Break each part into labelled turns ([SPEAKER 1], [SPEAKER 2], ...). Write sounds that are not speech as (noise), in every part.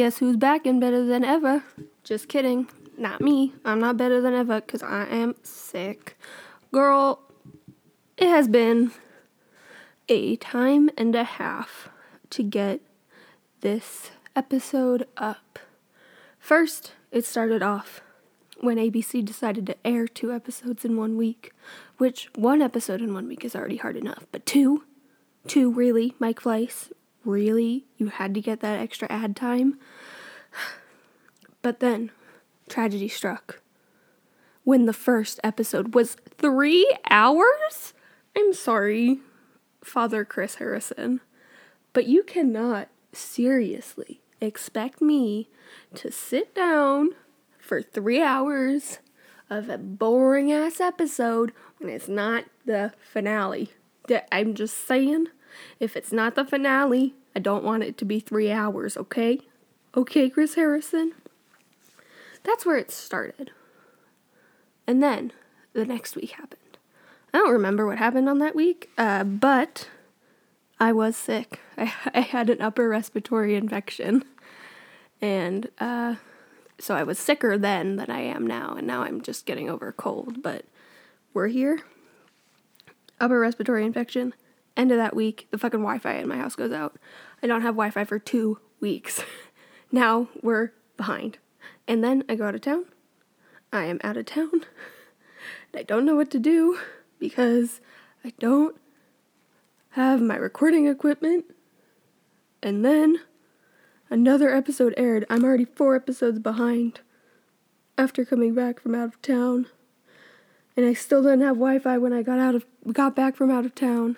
[SPEAKER 1] Guess who's back and better than ever? Just kidding. Not me. I'm not better than ever because I am sick. Girl, it has been a time and a half to get this episode up. First, it started off when ABC decided to air two episodes in one week, which one episode in one week is already hard enough, but two? Two, really? Mike Fleiss? Really? You had to get that extra ad time? But then, tragedy struck. When the first episode was three hours? I'm sorry, Father Chris Harrison, but you cannot seriously expect me to sit down for three hours of a boring ass episode when it's not the finale. That I'm just saying, if it's not the finale, I don't want it to be three hours, okay? Okay, Chris Harrison? That's where it started. And then the next week happened. I don't remember what happened on that week, uh, but I was sick. I, (laughs) I had an upper respiratory infection. And uh, so I was sicker then than I am now, and now I'm just getting over a cold. But we're here. Upper respiratory infection. End of that week, the fucking Wi Fi in my house goes out. I don't have Wi Fi for two weeks. (laughs) now we're behind. And then I go out of town. I am out of town. (laughs) I don't know what to do because I don't have my recording equipment. And then Another episode aired. I'm already four episodes behind after coming back from out of town. And I still didn't have Wi-Fi when I got out of got back from out of town.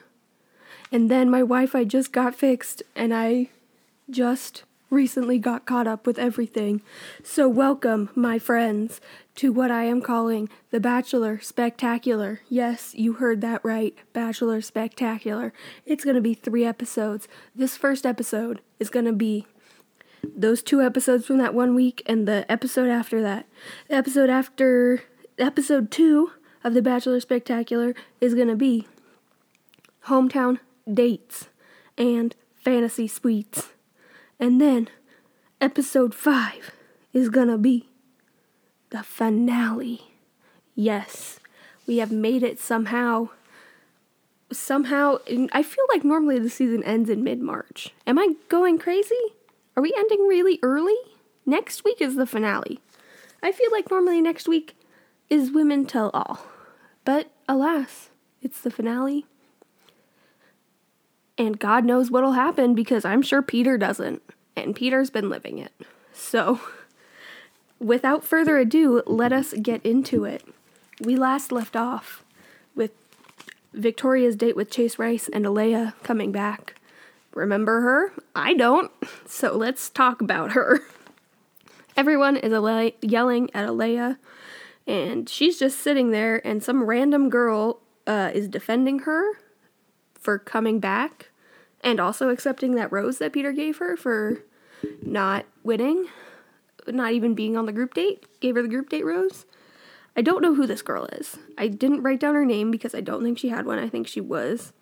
[SPEAKER 1] And then my Wi-Fi just got fixed and I just recently got caught up with everything. So welcome, my friends, to what I am calling the Bachelor Spectacular. Yes, you heard that right. Bachelor Spectacular. It's going to be 3 episodes. This first episode is going to be those two episodes from that one week and the episode after that. The episode after episode two of The Bachelor Spectacular is going to be hometown dates and fantasy suites. And then episode five is going to be the finale. Yes, we have made it somehow. Somehow, I feel like normally the season ends in mid March. Am I going crazy? Are we ending really early? Next week is the finale. I feel like normally next week is Women Tell All. But alas, it's the finale. And God knows what'll happen because I'm sure Peter doesn't. And Peter's been living it. So, without further ado, let us get into it. We last left off with Victoria's date with Chase Rice and Alayah coming back remember her? I don't. So let's talk about her. Everyone is Ale- yelling at Alayah, and she's just sitting there, and some random girl uh, is defending her for coming back and also accepting that rose that Peter gave her for not winning, not even being on the group date. Gave her the group date rose. I don't know who this girl is. I didn't write down her name because I don't think she had one. I think she was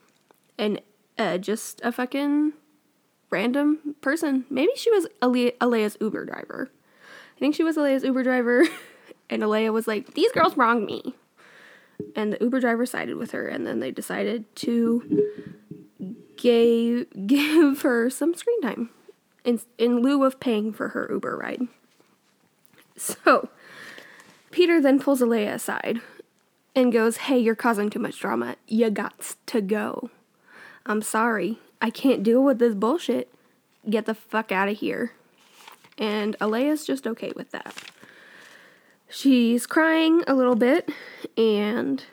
[SPEAKER 1] an uh, just a fucking random person. Maybe she was Ale- Alayah's Uber driver. I think she was Alayah's Uber driver, (laughs) and Alayah was like, "These girls wronged me," and the Uber driver sided with her, and then they decided to gave (laughs) give her some screen time in in lieu of paying for her Uber ride. So Peter then pulls Alayah aside and goes, "Hey, you're causing too much drama. You got to go." I'm sorry. I can't deal with this bullshit. Get the fuck out of here. And Alayah's just okay with that. She's crying a little bit and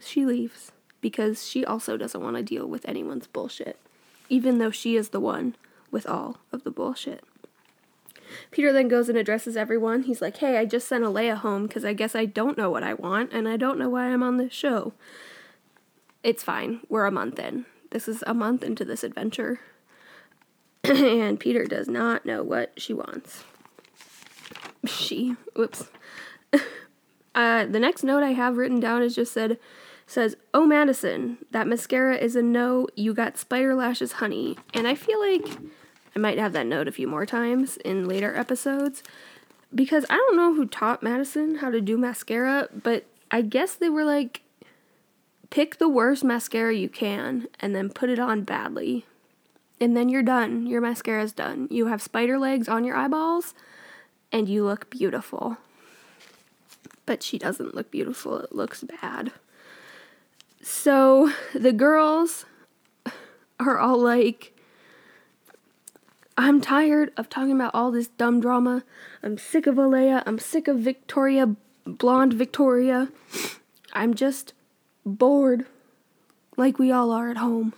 [SPEAKER 1] she leaves because she also doesn't want to deal with anyone's bullshit, even though she is the one with all of the bullshit. Peter then goes and addresses everyone. He's like, Hey, I just sent Alayah home because I guess I don't know what I want and I don't know why I'm on this show. It's fine. We're a month in. This is a month into this adventure. (clears throat) and Peter does not know what she wants. She, whoops. (laughs) uh, the next note I have written down is just said, says, Oh, Madison, that mascara is a no. You got spider lashes, honey. And I feel like I might have that note a few more times in later episodes because I don't know who taught Madison how to do mascara, but I guess they were like, pick the worst mascara you can and then put it on badly. And then you're done. Your mascara's done. You have spider legs on your eyeballs and you look beautiful. But she doesn't look beautiful, it looks bad. So the girls are all like, I'm tired of talking about all this dumb drama. I'm sick of Alayah. I'm sick of Victoria, blonde Victoria. I'm just bored, like we all are at home.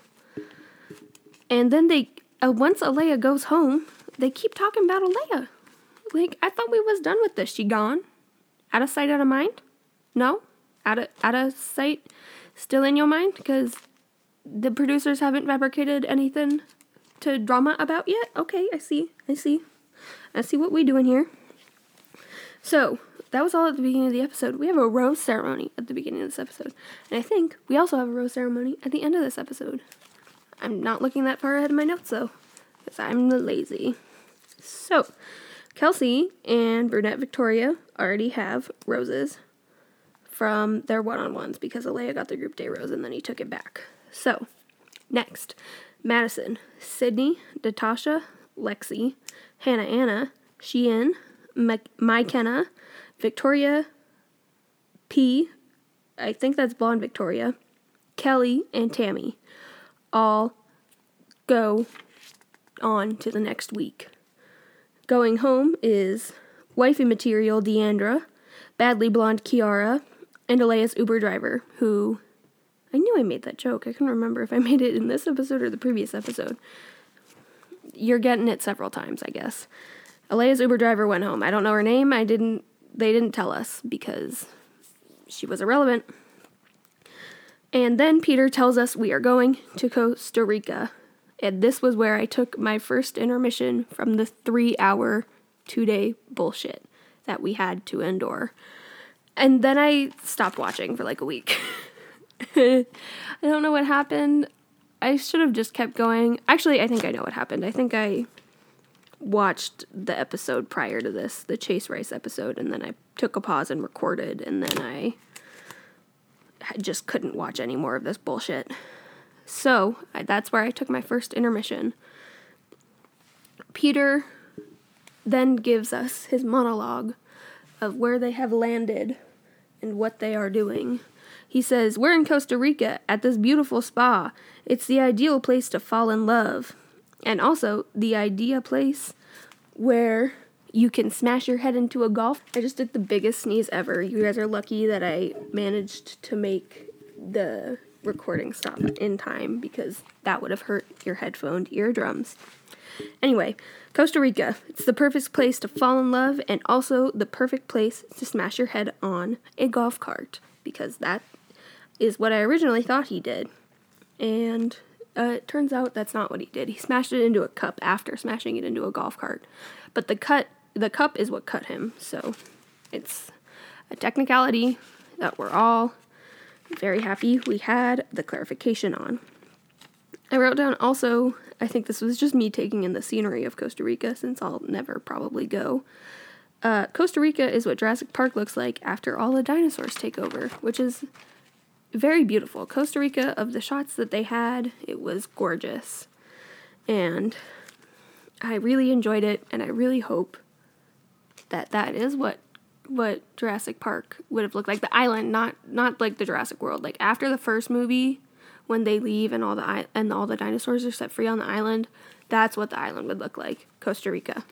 [SPEAKER 1] And then they, uh, once Alayah goes home, they keep talking about Alayah. Like I thought we was done with this. She gone, out of sight, out of mind. No, out of out of sight, still in your mind because the producers haven't fabricated anything to drama about yet. Okay, I see. I see. I see what we doing here. So that was all at the beginning of the episode. We have a rose ceremony at the beginning of this episode, and I think we also have a rose ceremony at the end of this episode. I'm not looking that far ahead of my notes though, because I'm lazy. So, Kelsey and Brunette Victoria already have roses from their one on ones because Alayah got the group day rose and then he took it back. So, next, Madison, Sydney, Natasha, Lexi, Hannah Anna, Sheehan, McKenna, Victoria P, I think that's blonde Victoria, Kelly, and Tammy all go on to the next week. Going home is wifey material Deandra, badly blonde Kiarra, and Alayah's Uber driver, who I knew I made that joke. I couldn't remember if I made it in this episode or the previous episode. You're getting it several times, I guess. Alayah's Uber driver went home. I don't know her name. I didn't they didn't tell us because she was irrelevant. And then Peter tells us we are going to Costa Rica and this was where I took my first intermission from the three hour, two day bullshit that we had to endure. And then I stopped watching for like a week. (laughs) I don't know what happened. I should have just kept going. Actually, I think I know what happened. I think I watched the episode prior to this, the Chase Rice episode, and then I took a pause and recorded, and then I just couldn't watch any more of this bullshit. So that's where I took my first intermission. Peter then gives us his monologue of where they have landed and what they are doing. He says, We're in Costa Rica at this beautiful spa. It's the ideal place to fall in love. And also the idea place where you can smash your head into a golf. I just did the biggest sneeze ever. You guys are lucky that I managed to make the recording stop in time because that would have hurt your headphone eardrums. Anyway, Costa Rica. It's the perfect place to fall in love and also the perfect place to smash your head on a golf cart because that is what I originally thought he did. And uh, it turns out that's not what he did. He smashed it into a cup after smashing it into a golf cart. But the cut the cup is what cut him. So it's a technicality that we're all very happy we had the clarification on. I wrote down also, I think this was just me taking in the scenery of Costa Rica since I'll never probably go. Uh, Costa Rica is what Jurassic Park looks like after all the dinosaurs take over, which is very beautiful. Costa Rica, of the shots that they had, it was gorgeous. And I really enjoyed it, and I really hope that that is what what Jurassic Park would have looked like. The island, not not like the Jurassic World. Like after the first movie, when they leave and all the and all the dinosaurs are set free on the island, that's what the island would look like. Costa Rica.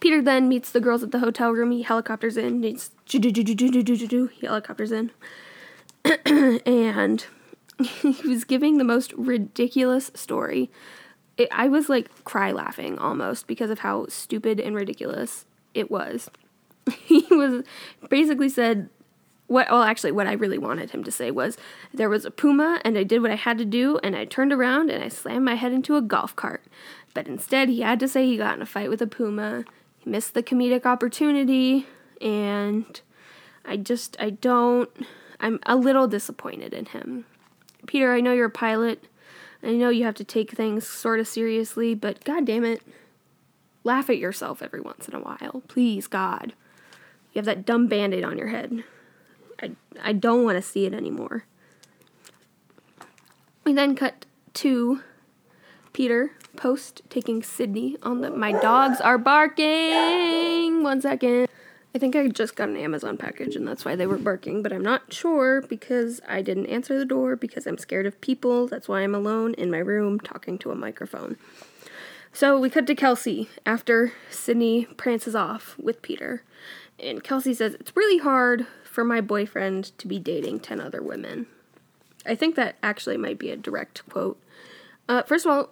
[SPEAKER 1] Peter then meets the girls at the hotel room. He helicopters in. He helicopters in, (clears throat) and (laughs) he was giving the most ridiculous story. It, I was like cry laughing almost because of how stupid and ridiculous it was. (laughs) he was basically said what well actually what I really wanted him to say was there was a puma and I did what I had to do and I turned around and I slammed my head into a golf cart. But instead he had to say he got in a fight with a puma. He missed the comedic opportunity and I just I don't I'm a little disappointed in him. Peter, I know you're a pilot. I know you have to take things sort of seriously, but god damn it. Laugh at yourself every once in a while. Please, God. You have that dumb band aid on your head. I, I don't want to see it anymore. We then cut to Peter post taking Sydney on the. My dogs are barking! One second. I think I just got an Amazon package and that's why they were barking, but I'm not sure because I didn't answer the door because I'm scared of people. That's why I'm alone in my room talking to a microphone. So we cut to Kelsey after Sydney prances off with Peter. And Kelsey says, It's really hard for my boyfriend to be dating 10 other women. I think that actually might be a direct quote. Uh, first of all,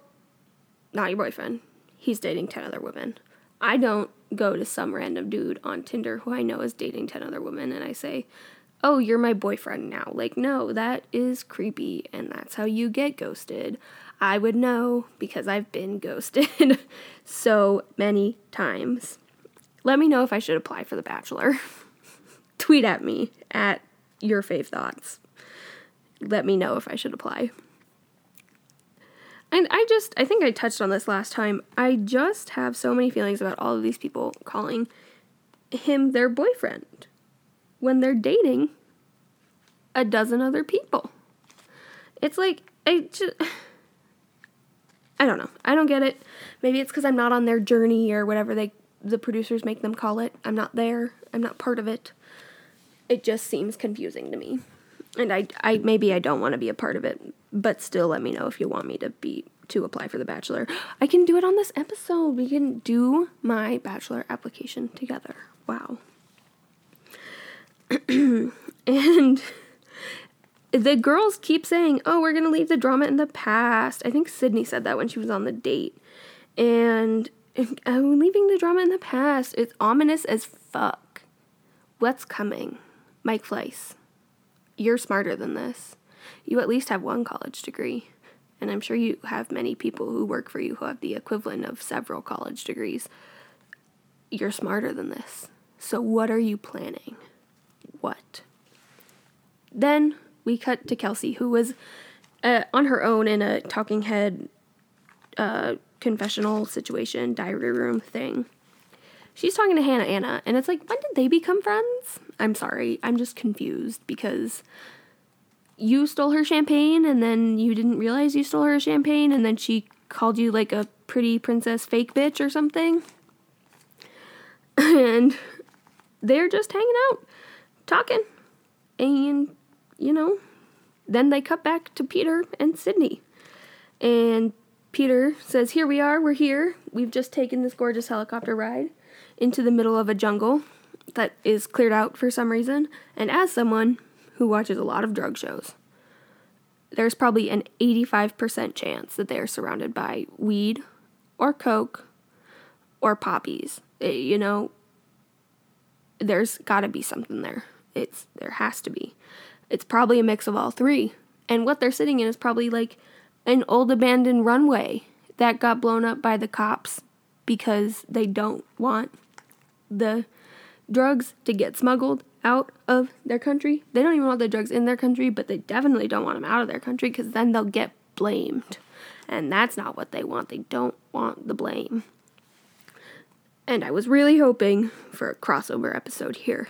[SPEAKER 1] not your boyfriend. He's dating 10 other women. I don't go to some random dude on Tinder who I know is dating 10 other women and I say, Oh, you're my boyfriend now. Like, no, that is creepy and that's how you get ghosted. I would know because I've been ghosted (laughs) so many times. Let me know if I should apply for The Bachelor. (laughs) Tweet at me at your fave thoughts. Let me know if I should apply. And I just, I think I touched on this last time. I just have so many feelings about all of these people calling him their boyfriend when they're dating a dozen other people. It's like, I just, (sighs) I don't know. I don't get it. Maybe it's because I'm not on their journey or whatever they, the producers make them call it. I'm not there. I'm not part of it. It just seems confusing to me and I, I maybe I don't want to be a part of it, but still let me know if you want me to be to apply for the bachelor. I can do it on this episode. We can do my bachelor application together. Wow. (clears throat) and the girls keep saying, "Oh, we're going to leave the drama in the past." I think Sydney said that when she was on the date. And I'm (laughs) leaving the drama in the past. It's ominous as fuck. What's coming? Mike Fleiss you're smarter than this. You at least have one college degree. And I'm sure you have many people who work for you who have the equivalent of several college degrees. You're smarter than this. So, what are you planning? What? Then we cut to Kelsey, who was uh, on her own in a talking head uh, confessional situation, diary room thing. She's talking to Hannah Anna, and it's like, when did they become friends? I'm sorry, I'm just confused because you stole her champagne and then you didn't realize you stole her champagne and then she called you like a pretty princess fake bitch or something. (laughs) And they're just hanging out, talking. And, you know, then they cut back to Peter and Sydney. And Peter says, Here we are, we're here. We've just taken this gorgeous helicopter ride into the middle of a jungle that is cleared out for some reason. And as someone who watches a lot of drug shows, there's probably an 85% chance that they are surrounded by weed or coke or poppies. It, eh, you know, there's got to be something there. It's there has to be. It's probably a mix of all three. And what they're sitting in is probably like an old abandoned runway that got blown up by the cops because they don't want the drugs to get smuggled out of their country. They don't even want the drugs in their country, but they definitely don't want them out of their country because then they'll get blamed. And that's not what they want. They don't want the blame. And I was really hoping for a crossover episode here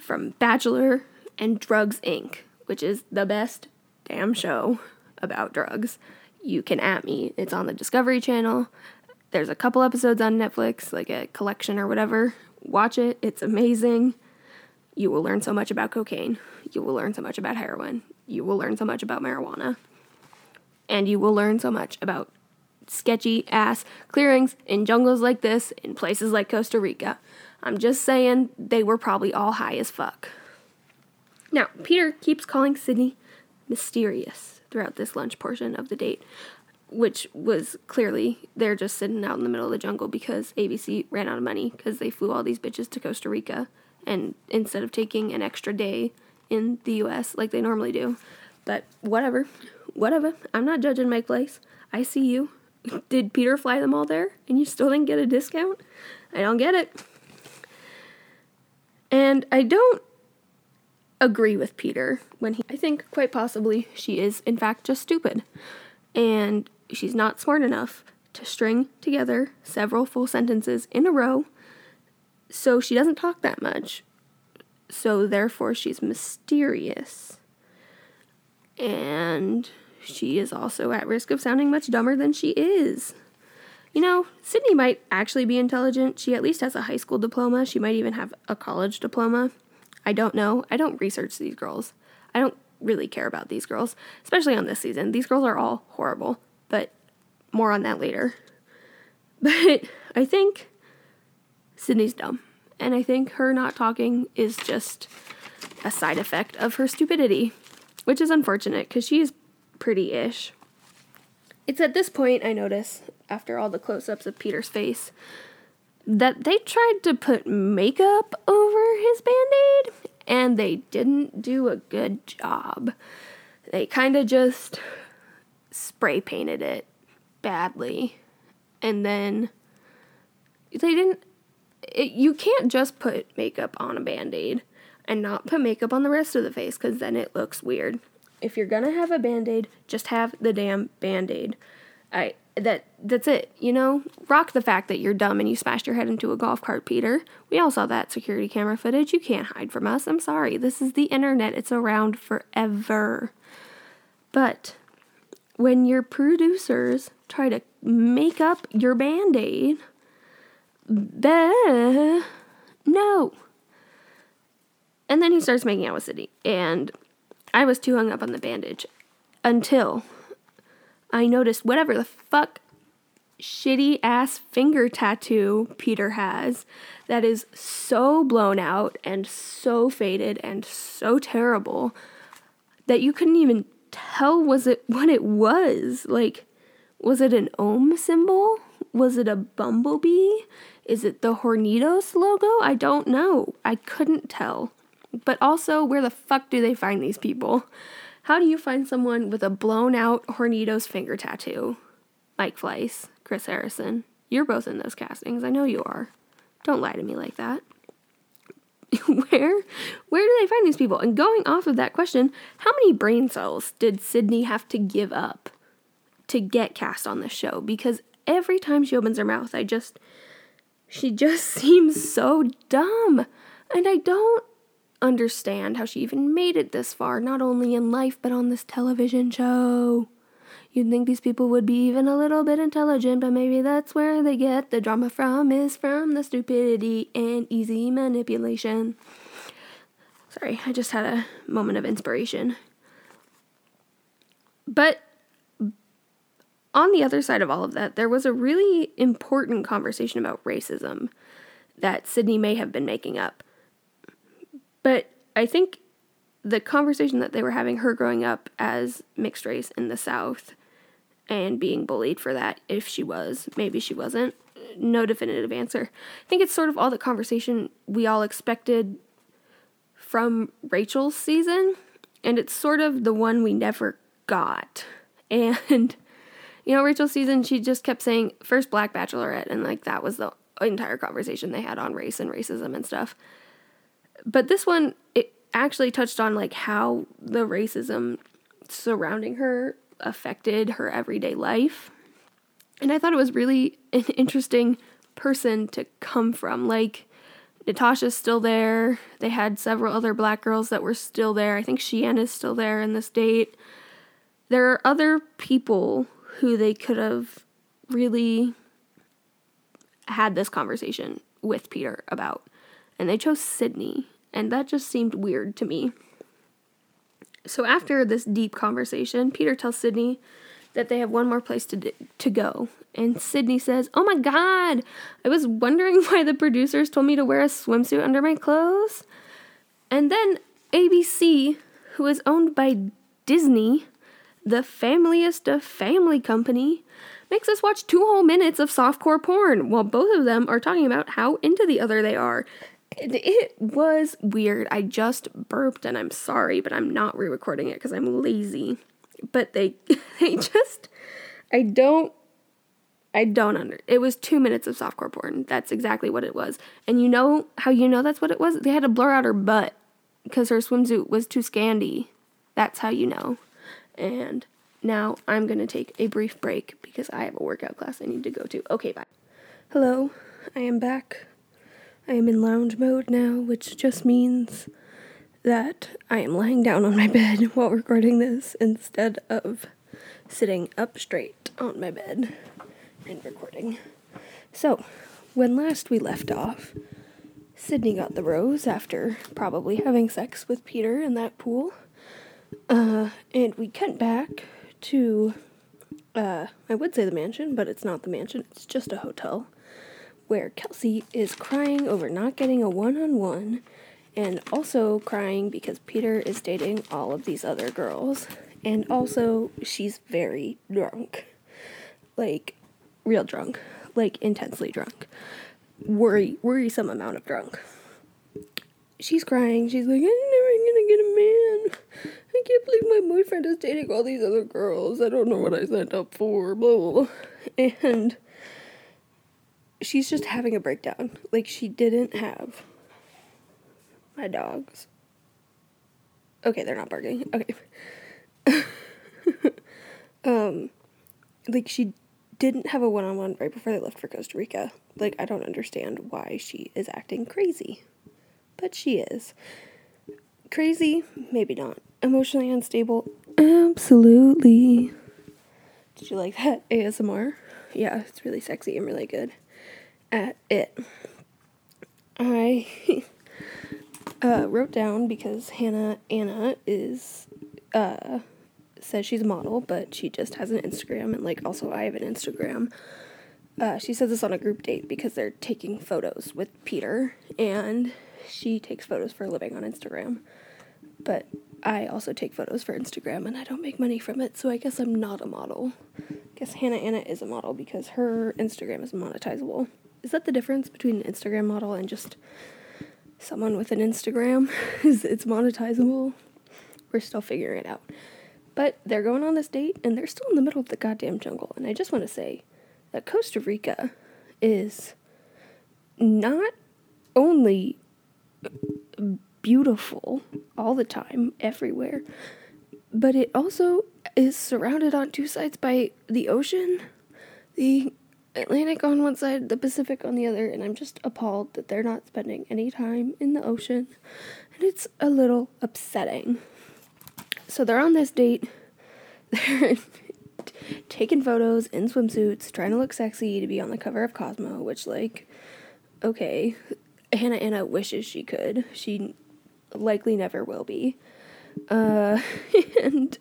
[SPEAKER 1] from Bachelor and Drugs Inc., which is the best damn show about drugs. You can at me. It's on the Discovery Channel. There's a couple episodes on Netflix, like a collection or whatever. Watch it, it's amazing. You will learn so much about cocaine. You will learn so much about heroin. You will learn so much about marijuana. And you will learn so much about sketchy ass clearings in jungles like this, in places like Costa Rica. I'm just saying they were probably all high as fuck. Now, Peter keeps calling Sydney mysterious throughout this lunch portion of the date, which was clearly they're just sitting out in the middle of the jungle because ABC ran out of money because they flew all these bitches to Costa Rica and instead of taking an extra day in the US like they normally do. But whatever. Whatever. I'm not judging my place. I see you. (laughs) Did Peter fly them all there and you still didn't get a discount? I don't get it. And I don't agree with Peter when he I think quite possibly she is in fact just stupid and she's not smart enough to string together several full sentences in a row. So she doesn't talk that much. So therefore, she's mysterious. And she is also at risk of sounding much dumber than she is. You know, Sydney might actually be intelligent. She at least has a high school diploma. She might even have a college diploma. I don't know. I don't research these girls. I don't really care about these girls, especially on this season. These girls are all horrible, but more on that later. (laughs) But I think Sydney's dumb. And I think her not talking is just a side effect of her stupidity, which is unfortunate because she's pretty ish. It's at this point I notice, after all the close ups of Peter's face, that they tried to put makeup over his band aid and they didn't do a good job. They kind of just spray painted it badly. And then they didn't it, you can't just put makeup on a band-aid and not put makeup on the rest of the face cuz then it looks weird. If you're to have a band-aid, just have the damn band-aid. I that that's it, you know? Rock the fact that you're dumb and you smashed your head into a golf cart, Peter. We all saw that security camera footage. You can't hide from us. I'm sorry. This is the internet. It's around forever. But when your producers try to make up your band-aid, no. And then he starts making out with Sydney, and I was too hung up on the bandage until I noticed whatever the fuck shitty ass finger tattoo Peter has that is so blown out and so faded and so terrible that you couldn't even tell was it (laughs) what it was. Like, was it an ohm symbol? Was it a bumblebee? Is it the Hornitos logo? I don't know. I couldn't tell. But also, where the fuck do they find these people? How do you find someone with a blown out Hornitos finger tattoo? Mike Fleiss, Chris Harrison. You're both in those castings. I know you are. Don't lie to me like that. (laughs) where where do they find these people? And going off of that question, how many brain cells did Sydney have to give up to get cast on this show? Because every time she opens her mouth, I just she just (laughs) seems so dumb. And I don't understand how she even made it this far, not only in life, but on this television show. You'd think these people would be even a little bit intelligent, but maybe that's where they get the drama from, is from the stupidity and easy manipulation. Sorry, I just had a moment of inspiration. But on the other side of all of that, there was a really important conversation about racism that Sydney may have been making up. But I think the conversation that they were having, her growing up as mixed race in the South and being bullied for that, if she was, maybe she wasn't, no definitive answer. I think it's sort of all the conversation we all expected from Rachel's season, and it's sort of the one we never got. (laughs) And, you know, Rachel's season, she just kept saying, first Black Bachelorette, and like that was the entire conversation they had on race and racism and stuff but this one it actually touched on like how the racism surrounding her affected her everyday life. And I thought it was really (laughs) an interesting person to come from. Like Natasha's still there. They had several other black girls that were still there. I think Sheehan is still there in this date. There are other people who they could have really had this conversation with Peter about and they chose Sydney, and that just seemed weird to me. So after this deep conversation, Peter tells Sydney that they have one more place to d- to go. And Sydney says, "Oh my god, I was wondering (laughs) why the producers told me to wear a swimsuit under my clothes." And then ABC, who is owned by Disney, the familiest of family company, makes us watch two whole minutes of softcore porn while both of them are talking about how into the other they are it was weird. I just burped and I'm sorry, but I'm not re-recording it because I'm lazy. But they (laughs) they just I don't I don't under it was two minutes of softcore porn. That's exactly what it was. And you know how you know that's what it was? They had to blur out her butt because her swimsuit was too scandy. That's how you know. And now I'm to take a brief break because I have a workout class I need to go to. Okay, bye. Hello, I am back. I am in lounge mode now, which just means that I am lying down on my bed (laughs) while recording this instead of sitting up straight on my bed and recording. So, when last we left off, Sydney got the rose after probably having sex with Peter in that pool. Uh, and we cut back to, uh, I would say the mansion, but it's not the mansion, it's just a hotel, where Kelsey is crying over not getting a one on one and also crying because Peter is dating all of these other girls. And also, she's very drunk. Like, real drunk. Like, intensely drunk. Worry, worrisome amount of drunk. She's crying. She's like, I'm never gonna get a man. I can't believe my boyfriend is dating all these other girls. I don't know what I signed up for. Blah, blah, blah. And she's just having a breakdown. Like, she didn't have my dogs. Okay, they're not barking. Okay. (laughs) um, like she didn't have a one-on-one right before they left for Costa Rica. Like I don't understand why she is acting crazy. But she is. Crazy? Maybe not. Emotionally unstable? Absolutely. Did you like that ASMR? Yeah, it's really sexy and really good at it. I (laughs) uh, wrote down because Hannah Anna is uh, says she's a model, but she just has an Instagram, and like also I have an Instagram. Uh, she says this on a group date because they're taking photos with Peter, and she takes photos for a living on Instagram. But I also take photos for Instagram, and I don't make money from it, so I guess I'm not a model. I guess Hannah Anna is a model because her Instagram is monetizable. Is that the difference between an Instagram model and just someone with an Instagram (laughs) is it's monetizable. We're still figuring it out. But they're going on this date and they're still in the middle of the goddamn jungle. And I just want to say that Costa Rica is not only beautiful all the time, everywhere, but it also is surrounded on two sides by the ocean. The Atlantic on one side, the Pacific on the other, and I'm just appalled that they're not spending any time in the ocean. And it's a little upsetting. So they're on this date. (laughs) They're taking photos in swimsuits, trying to look sexy to be on the cover of Cosmo, which, like, okay. Hannah Anna wishes she could. She likely never will be. Uh, (laughs) and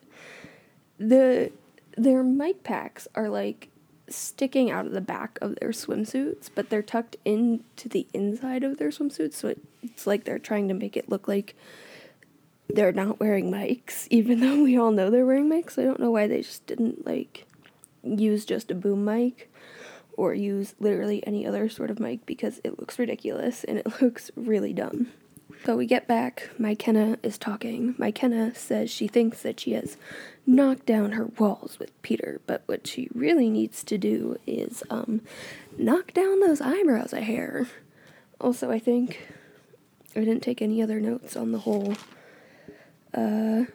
[SPEAKER 1] the their mic packs are like sticking out of the back of their swimsuits, but they're tucked into the inside of their swimsuits, so it, it's like they're trying to make it look like they're not wearing mics, (laughs) even though we all know they're wearing mics. I don't know why they just didn't like use just a boom mic or use literally any other sort of mic because it looks ridiculous and it (laughs) looks really dumb. So we get back. Mykenna is talking. Mykenna says she thinks that she has knocked down her walls with Peter, but what she really needs to do is um, knock down those eyebrows a hair. Also, I think I didn't take any other notes on the whole. Uh,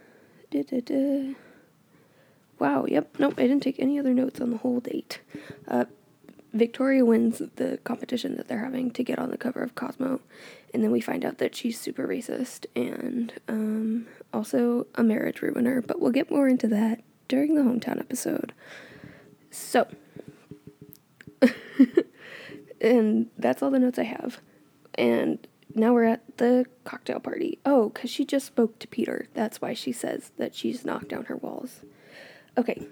[SPEAKER 1] da, da, da. Wow, yep, nope, I didn't take any other notes on the whole date. Uh, Victoria wins the competition that they're having to get on the cover of Cosmo, and then we find out that she's super racist and um, also a marriage ruiner, but we'll get more into that during the hometown episode. So, (laughs) and that's all the notes I have. And now we're at the cocktail party. Oh, because she just spoke to Peter. That's why she says that she's knocked down her walls. Okay,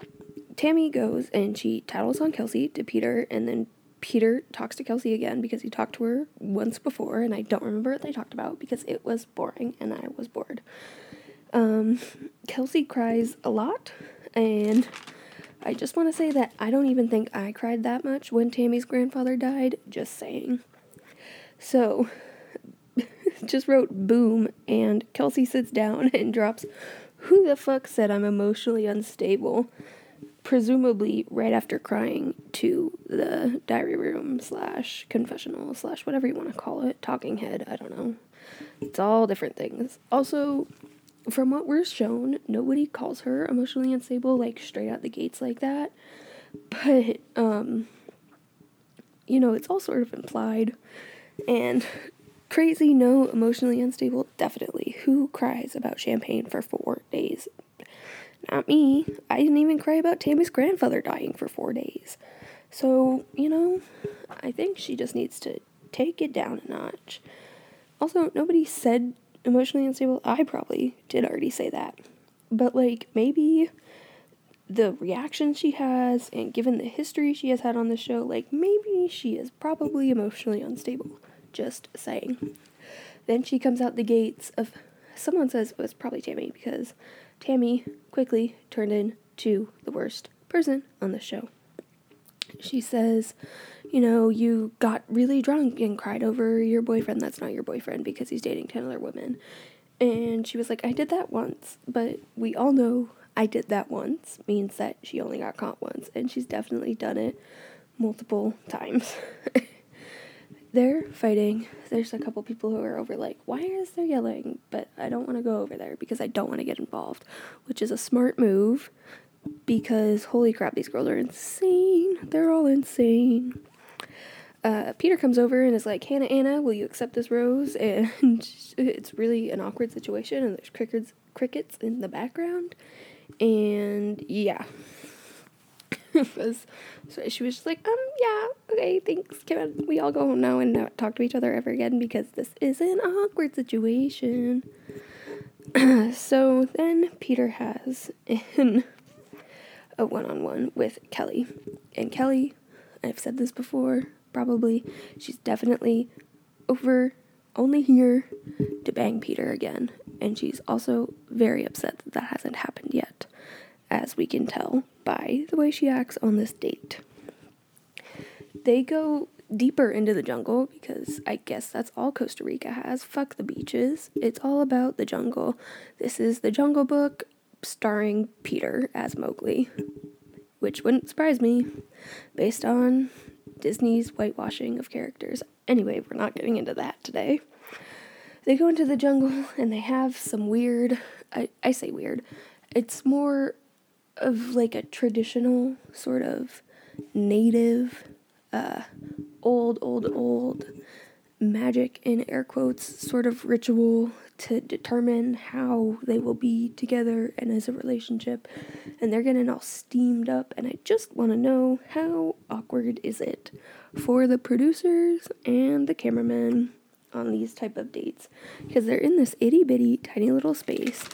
[SPEAKER 1] Tammy goes and she tattles on Kelsey to Peter, and then Peter talks to Kelsey again because he talked to her once before, and I don't remember what they talked about because it was boring and I was bored. Um, Kelsey cries a lot, and I just want to say that I don't even think I cried that much when Tammy's grandfather died. Just saying. So, (laughs) just wrote boom, and Kelsey sits down and drops, Who the fuck said I'm emotionally unstable? Presumably right after crying to the diary room slash confessional slash whatever you want to call it talking head i don't know it's all different things also from what we're shown, nobody calls her emotionally unstable like straight out the gates like that. But um you know, it's all sort of implied. And crazy, no, emotionally unstable, definitely. Who cries about champagne for 4 days? Not me. I didn't even cry about Tammy's grandfather dying for 4 days. So, you know, I think she just needs to take it down a notch. Also, nobody said emotionally unstable. I probably did already say that. But, like, maybe the reaction she has and given the history she has had on the show, like, maybe she is probably emotionally unstable. Just saying. Then she comes out the gates of. Someone says it was probably Tammy because Tammy quickly turned into the worst person on the show. She says, you know, you got really drunk and cried over your boyfriend that's not your boyfriend because he's dating 10 other women. And she was like, I did that once, but we all know I did that once means that she only got caught once, and she's definitely done it multiple times. (laughs) They're fighting. There's a couple people who are over, like, why is there yelling? But I don't want to go over there because I don't want to get involved, which is a smart move because holy crap, these girls are insane. They're all insane uh, Peter comes over and is like, Hannah Anna, will you accept this rose? (laughs) And it's really an awkward situation, and there's crickets, crickets in the background. And yeah. Was, so she was just like, um, yeah, okay, thanks, Kevin. We all go home now and not talk to each other ever again because this is an awkward situation. (clears throat) so then Peter has in a one on one with Kelly. And Kelly, I've said this before, probably. She's definitely over only here to bang Peter again. And she's also very upset that that hasn't happened yet, as we can tell by the way she acts on this date. They go deeper into the jungle because I guess that's all Costa Rica has. Fuck the beaches. It's all about the jungle. This is the Jungle Book starring Peter as Mowgli, which wouldn't surprise me based on Disney's whitewashing of characters. Anyway, we're not getting into that today. They go into the jungle and they have some weird, I, I say weird, it's more of like a traditional sort of native, uh, old, old, old magic in air quotes sort of ritual to determine how they will be together and as a relationship. And they're getting all steamed up and i just want to know how awkward is it for the producers and the cameramen on these type of dates? Because they're in this itty-bitty tiny little space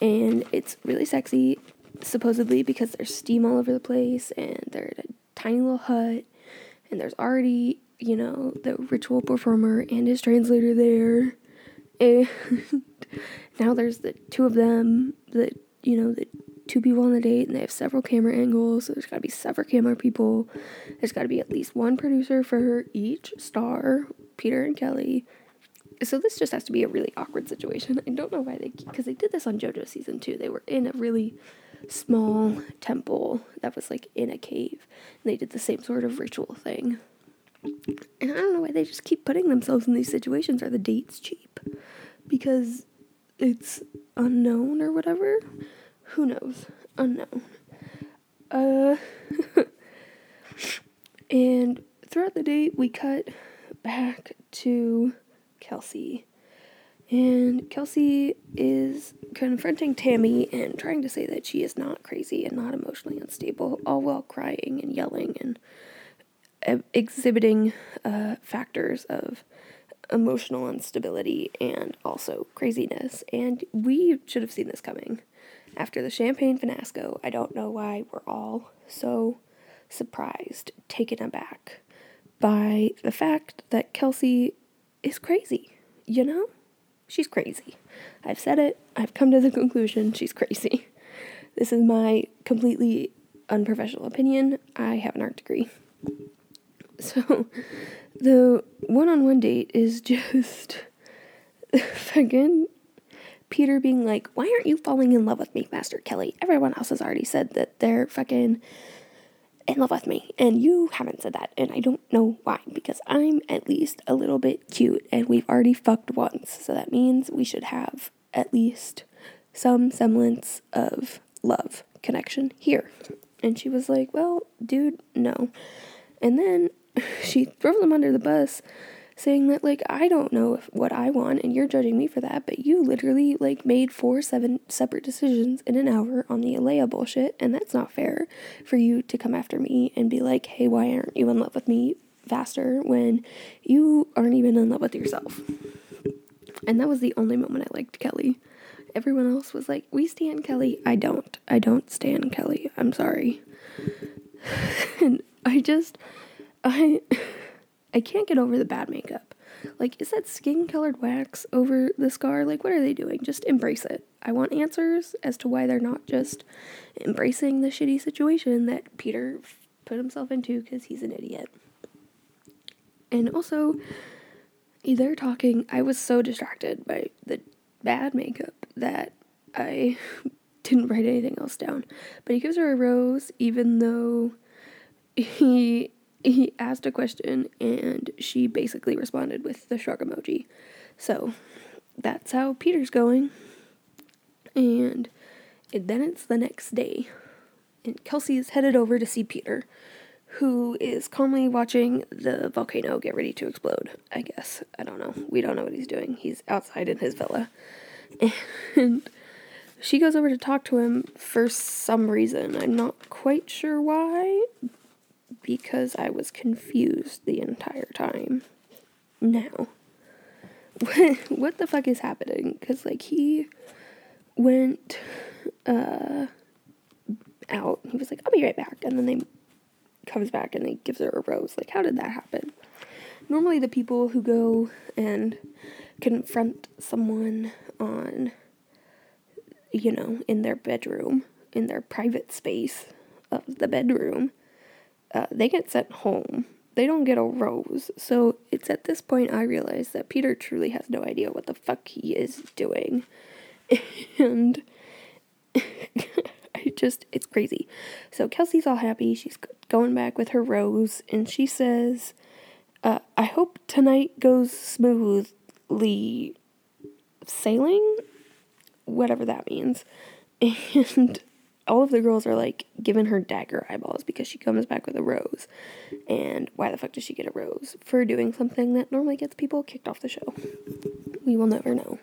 [SPEAKER 1] and it's really sexy supposedly because there's steam all over the place and they're a tiny little hut and there's already you know the ritual performer and his translator there and (laughs) now there's the two of them, the you know, the two people on the date and they have several camera angles, so there's gotta be several camera people. There's gotta be at least one producer for each star, Peter and Kelly. So this just has to be a really awkward situation. I don't know why they because they did this on JoJo season 2. They were in a really small temple that was like in a cave. And they did the same sort of ritual thing. And I don't know why they just keep putting themselves in these situations. Are the dates cheap? Because it's unknown or whatever? Who knows? Unknown. Uh, (laughs) and throughout the date, we cut back to Kelsey. And Kelsey is confronting Tammy and trying to say that she is not crazy and not emotionally unstable, all while crying and yelling and exhibiting uh, factors of emotional instability and also craziness. And we should have seen this coming. After the champagne finasco, I don't know why we're all so surprised, taken aback by the fact that Kelsey is crazy. You know? She's crazy. I've said it, I've come to the conclusion she's crazy. This is my completely unprofessional opinion. I have an art degree. So the one on one date is just (laughs) fucking Peter being like, Why aren't you falling in love with me, Master Kelly? Everyone else has already said that they're fucking in love with me, and you haven't said that, and I don't know why, because I'm at least a little bit cute, and we've already fucked once, so that means we should have at least some semblance of love connection here. And she was like, Well, dude, no. And then (laughs) she throws him under the bus saying that like I don't know if, what I want and you're judging me for that, but you literally like made four seven separate decisions in an hour on the Alayah bullshit, and that's not fair for you to come after me and be like, "Hey, why aren't you in love with me faster when you aren't even in love with yourself?" And that was the only moment I liked Kelley. Everyone else was like, "We stand Kelley." I don't. I don't stand Kelley. I'm sorry. (laughs) and I just I (laughs) I can't get over the bad makeup. Like, is that skin colored wax over the scar? Like, what are they doing? Just embrace it. I want answers as to why they're not just embracing the shitty situation that Peter put himself into because he's an idiot. And also, they're talking. I was so distracted by the bad makeup that I (laughs) didn't write anything else down. But he gives her a rose, even though (laughs) he he asked a question and she basically responded with the shrug emoji. So that's how Peter's going. And then it's the next day. And Kelsey is headed over to see Peter, who is calmly watching the volcano get ready to explode, I guess. I don't know. We don't know what he's doing. He's outside in his villa. And she goes over to talk to him for some reason. I'm not quite sure why, because I was confused the entire time. Now, (laughs) what the fuck is happening? Because, like, he went uh, out. He was like, I'll be right back. And then they comes back and they gives her a rose. Like, how did that happen? Normally, the people who go and confront someone on, you know, in their bedroom, in their private space of the bedroom, uh, they get sent home. They don't get a rose. So it's at this point I realize that Peter truly has no idea what the fuck he is doing. (laughs) And (laughs) I just, it's crazy. So Kelsey's all happy. She's going back with her rose and she says, uh, I hope tonight goes smoothly sailing, whatever that means. (laughs) And all of the girls are like giving her dagger eyeballs because she comes back with a rose. And why the fuck does she get a rose? For doing something that normally gets people kicked off the show. We will never know.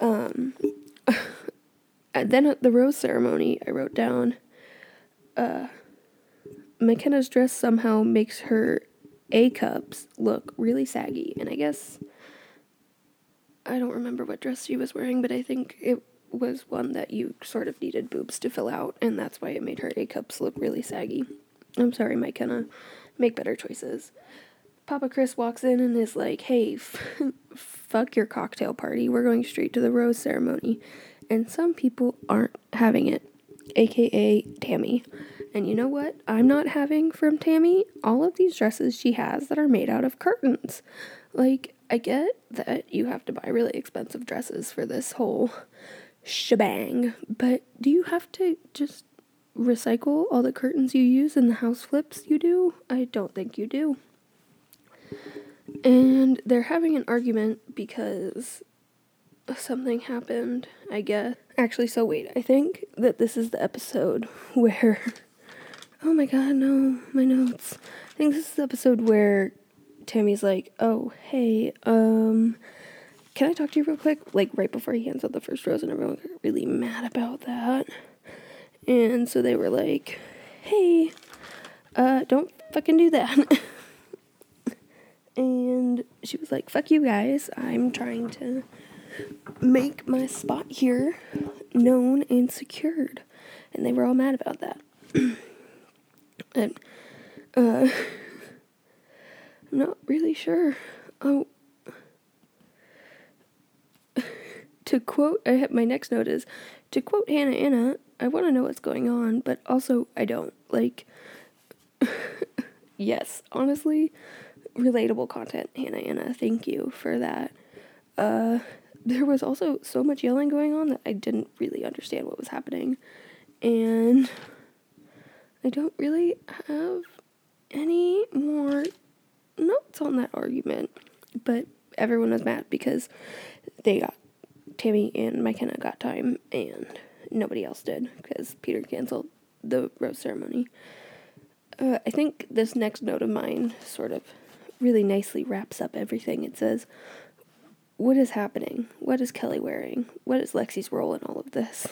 [SPEAKER 1] Um, (laughs) then at the rose ceremony, I wrote down uh, Mykenna's dress somehow makes her A cups look really saggy. And I guess I don't remember what dress she was wearing, but I think it was one that you sort of needed boobs to fill out, and that's why it made her A cups look really saggy. I'm sorry, Mykenna. Make better choices. Papa Chris walks in and is like, hey, f- fuck your cocktail party. We're going straight to the rose ceremony. And some people aren't having it, aka Tammy. And you know what? I'm not having from Tammy all of these dresses she has that are made out of curtains. Like, I get that you have to buy really expensive dresses for this whole shebang. But do you have to just recycle all the curtains you use in the house flips you do? I don't think you do. And they're having an argument because something happened, I guess. Actually, so wait, I think that this is the episode (laughs) where. Oh my god, no, my notes. I think this is the episode where Tammy's like, oh, hey, um, can I talk to you real quick? Like right before he hands out the first rose, and everyone got really mad about that. And so they were like, hey, uh, don't fucking do that. (laughs) and she was like, fuck you guys. I'm trying to make my spot here known and secured. And they were all mad about that. (clears throat) and, uh, (laughs) I'm not really sure. Oh, to quote, I my next note is to quote Hannah Anna. I want to know what's going on, but also I don't like. (laughs) yes, honestly, relatable content, Hannah Anna. Thank you for that. Uh, there was also so much yelling going on that I didn't really understand what was happening, and I don't really have any more notes on that argument. But everyone was mad because they got Tammy and Mykenna got time, and nobody else did because Peter canceled the rose ceremony. Uh, I think this next note of mine sort of really nicely wraps up everything. It says, What is happening? What is Kelley wearing? What is Lexi's role in all of this?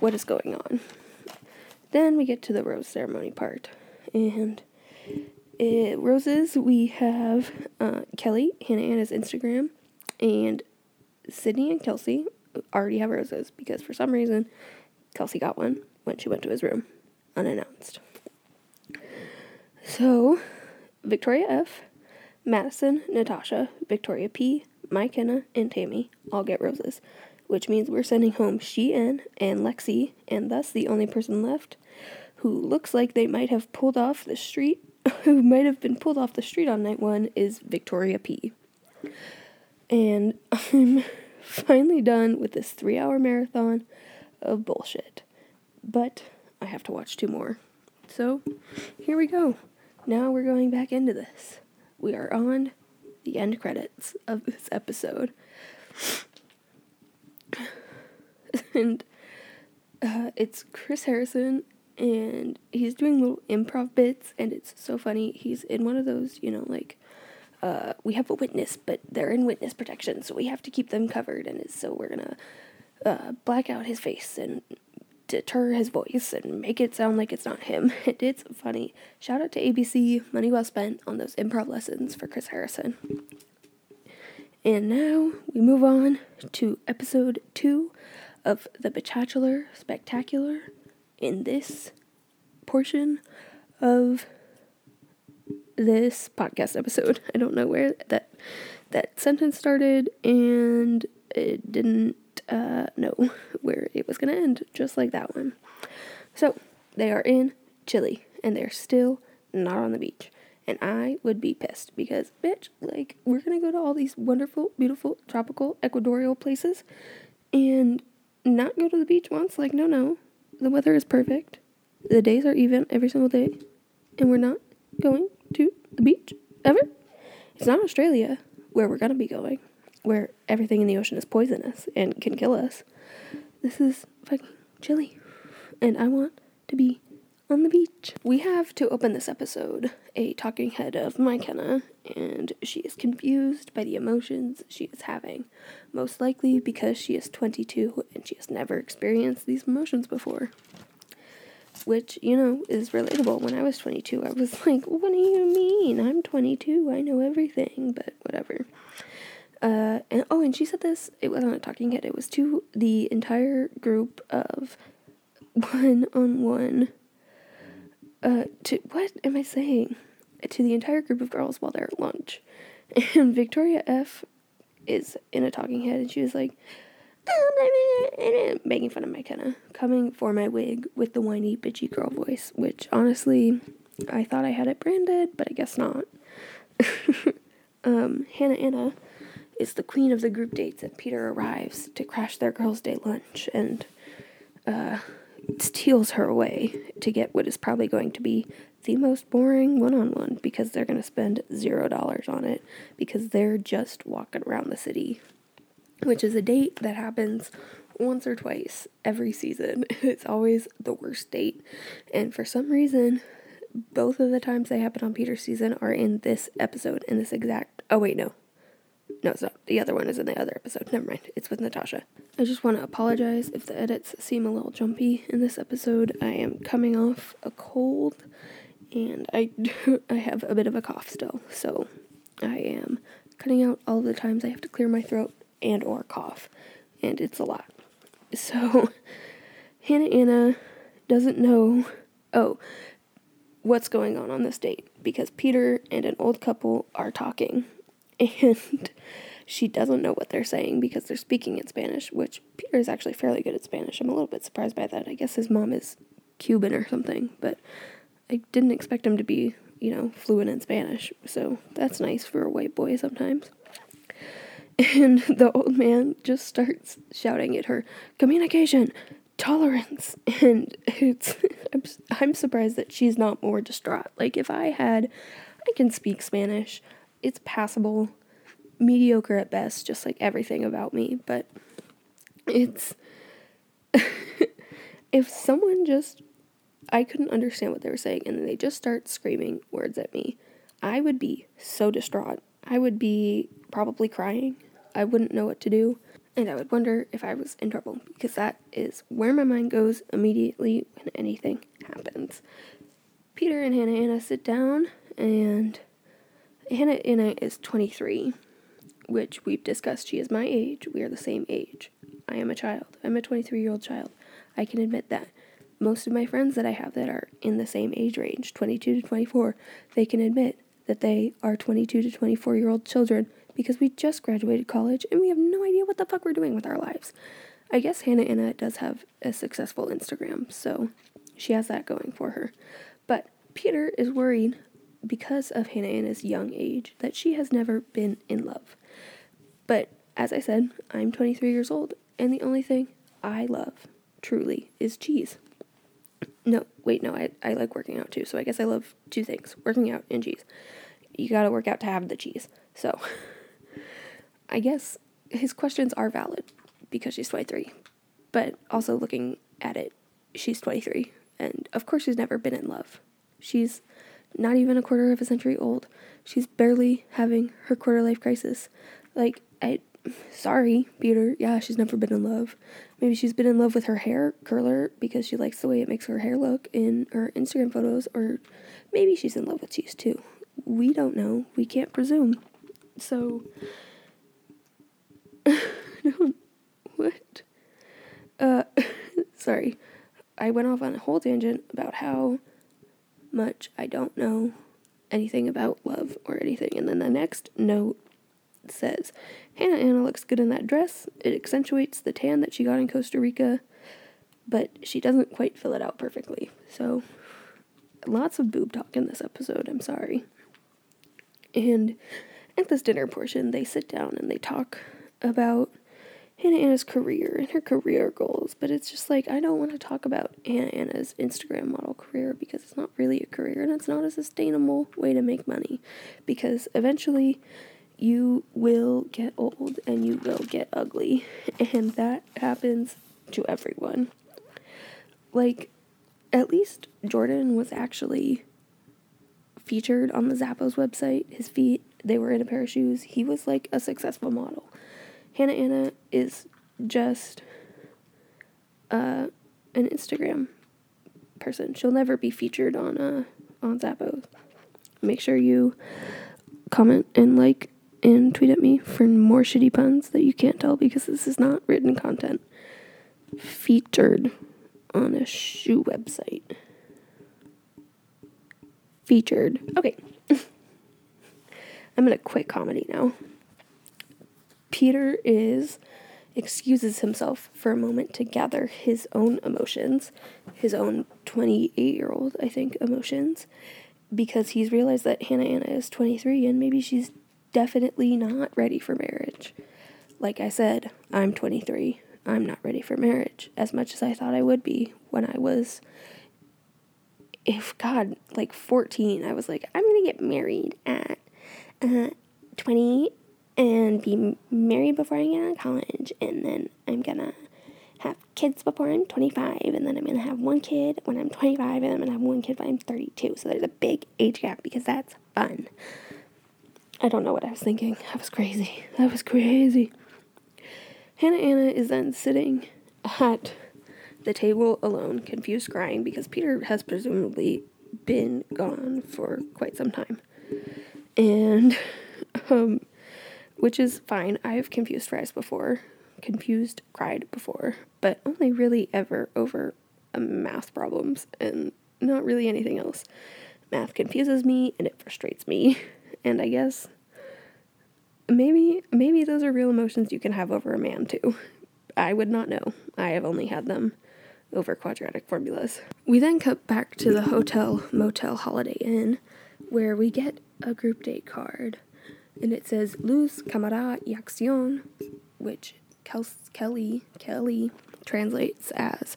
[SPEAKER 1] What is going on? Then we get to the rose ceremony part. And it, roses, we have uh, Kelly, Hannah Anna's Instagram, and Sydney and Kelsey already have roses because for some reason Kelsey got one when she went to his room unannounced. So, Victoria F, Madison, Natasha, Victoria P, Mykenna, and Tammy all get roses, which means we're sending home Sheehan and Lexi, and thus the only person left who looks like they might have pulled off the street, (laughs) who might have been pulled off the street on night one, is Victoria P. And (laughs) I'm finally done with this three hour marathon of bullshit. But I have to watch two more. So here we go. Now we're going back into this. We are on the end credits of this episode. (sighs) and uh, it's Chris Harrison, and he's doing little improv bits, and it's so funny. He's in one of those, you know, like uh, we have a witness, but they're in witness protection, so we have to keep them covered. And so we're gonna uh, black out his face and deter his voice and make it sound like it's not him. (laughs) it's funny. Shout out to ABC, money well spent on those improv lessons for Chris Harrison. And now we move on to episode two of The Bachelor Spectacular. In this portion of this podcast episode. (laughs) I don't know where that that sentence started, and it didn't uh, know (laughs) where it was going to end, just like that one. So they are in Chile, and they're still not on the beach. And I would be pissed because, bitch, like, we're gonna go to all these wonderful, beautiful, tropical, equatorial places and not go to the beach once. Like, no, no. The weather is perfect. The days are even every single day. And we're not going to the beach ever. It's not Australia where we're gonna be going, where everything in the ocean is poisonous and can kill us. This is fucking Chile, and I want to be on the beach. We have to open this episode a talking head of Mykenna, and she is confused by the emotions she is having, most likely because she is 22 and she has never experienced these emotions before which, you know, is relatable. When I was 22, I was (laughs) like, what do you mean? I'm 22. I know everything, but whatever. Uh, and oh, and she said this, it wasn't a talking head, it was to the entire group of one on one. Uh, to what am I saying? To the entire group of girls while they're at lunch. (laughs) And Victoria F is in a talking head, and she was like, (laughs) making fun of Mykenna, coming for my wig with the whiny, bitchy girl voice, which honestly, I thought I had it branded, but I guess not. (laughs) um, Hannah Anna is the queen of the group dates, and Peter arrives to crash their girls' day lunch and uh, steals her away to get what is probably going to be the most boring one on one because they're going to spend zero dollars on it because they're just walking around the city which is a date that happens once or twice every season. (laughs) It's always the worst date. And for some reason, both of the times they happen on Peter's season are in this episode, in this exact. Oh, wait, no. No, it's not. The other one is in the other episode. Never mind. It's with Natasha. I just want to apologize if the edits seem a little jumpy in this episode. I am coming off a cold and I, (laughs) I have a bit of a cough still. So I am cutting out all the times I have to clear my throat and or cough, and it's a lot. So (laughs) Hannah Anna doesn't know oh what's going on on this date because Peter and an old couple are talking (laughs) and she doesn't know what they're saying because they're speaking in Spanish, which Peter is actually fairly good at Spanish. I'm a little bit surprised by that. I guess his mom is Cuban or something, but I didn't expect him to be, you know, fluent in Spanish. So that's nice for a white boy sometimes. And the old man just starts shouting at her, communication, tolerance. And it's, I'm, surprised that she's not more distraught. Like, if I had, I can speak Spanish, it's passable, mediocre at best, just like everything about me. But It's (laughs) if someone just I couldn't understand what they were saying and they just start screaming words at me, I would be so distraught. I would be probably crying. I wouldn't know what to do. And I would wonder if I was in trouble because that is where my mind goes immediately when anything happens. Peter and Hannah Anna sit down, and Hannah Anna is 23, which we've discussed. She is my age. We are the same age. I am a child. I'm a 23 year old child. I can admit that. Most of my friends that I have that are in the same age range, 22 to 24, they can admit that they are 22 to 24 year old children because we just graduated college and we have no idea what the fuck we're doing with our lives. I guess Hannah Anna does have a successful Instagram, so she has that going for her. But Peter is worried because of Hannah Anna's young age that she has never been in love. But as I said, I'm 23 years old, and the only thing I love, truly, is cheese. No, wait, no, I, I like working out too, so I guess I love two things working out and cheese. You gotta work out to have the cheese. So, (laughs) I guess his questions are valid because she's 23. But also looking at it, she's 23. And of course, she's never been in love. She's not even a quarter of a century old. She's barely having her quarter life crisis. Like, I. Sorry, Peter. Yeah, she's never been in love. Maybe she's been in love with her hair curler because she likes the way it makes her hair look in her Instagram photos, or maybe she's in love with cheese too. We don't know. We can't presume. So, (laughs) what? Uh, (laughs) sorry. I went off on a whole tangent about how much I don't know anything about love or anything. And then the next note says, Hannah Anna looks good in that dress. It accentuates the tan that she got in Costa Rica, but she doesn't quite fill it out perfectly. So, lots of boob talk in this episode. I'm sorry. And at this dinner portion, they sit down and they talk about Hannah Anna's career and her career goals, but it's just like I don't want to talk about Hannah Anna's Instagram model career because it's not really a career and it's not a sustainable way to make money because eventually you will get old and you will get ugly and that happens to everyone. Like at least Jordan was actually featured on the Zappos website. His feet, they were in a pair of shoes. He was like a successful model. Hannah Anna is just uh, an Instagram person. She'll never be featured on uh, on Zappos. Make sure you comment and like and tweet at me for more shitty puns that you can't tell because this is not written content. Featured on a shoe website. Featured. Okay. (laughs) I'm gonna quit comedy now. Peter is excuses himself for a moment to gather his own emotions, his own 28 year old, I think, emotions, because he's realized that Hannah Anna is 23 and maybe she's definitely not ready for marriage. Like I said, I'm 23. I'm not ready for marriage as much as I thought I would be when I was, if God, like 14. I was like, I'm gonna get married at uh, 20 and be married before I get out of college, and then I'm gonna have kids before I'm 25, and then I'm gonna have one kid when I'm 25, and I'm gonna have one kid when I'm 32. So there's a big age gap because that's fun. I don't know what I was thinking. I was crazy. I was crazy. Hannah Anna is then sitting at the table alone, confused, crying because Peter has presumably been gone for quite some time. And, um, which is fine. I've confused fries before, confused, cried before, but only really ever over um, math problems and not really anything else. Math confuses me and it frustrates me and I guess maybe maybe those are real emotions you can have over a man too. I would not know. I have only had them over quadratic formulas. We then cut back to the hotel motel Holiday Inn where we get a group date card and it says Luz Camera y Acción, which Kelley Kelley translates as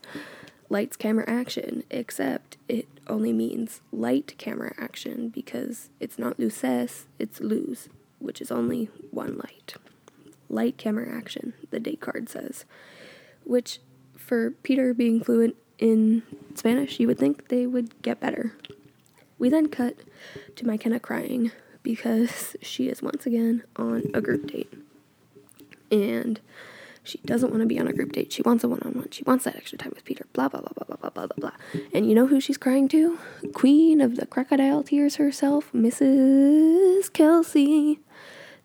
[SPEAKER 1] lights camera action, except it only means light camera action because it's not luces, it's luz, which is only one light. Light camera action, the date card says. which for Peter being fluent in Spanish, you would think they would get better. We then cut to Mykenna crying because she is once again on a group date. And she doesn't want to be on a group date. She wants a one on one. She wants that extra time with Peter. Blah, blah, blah, blah, blah, blah, blah, blah. And you know who she's crying to? Queen of the crocodile tears herself, Mrs. Kelsey.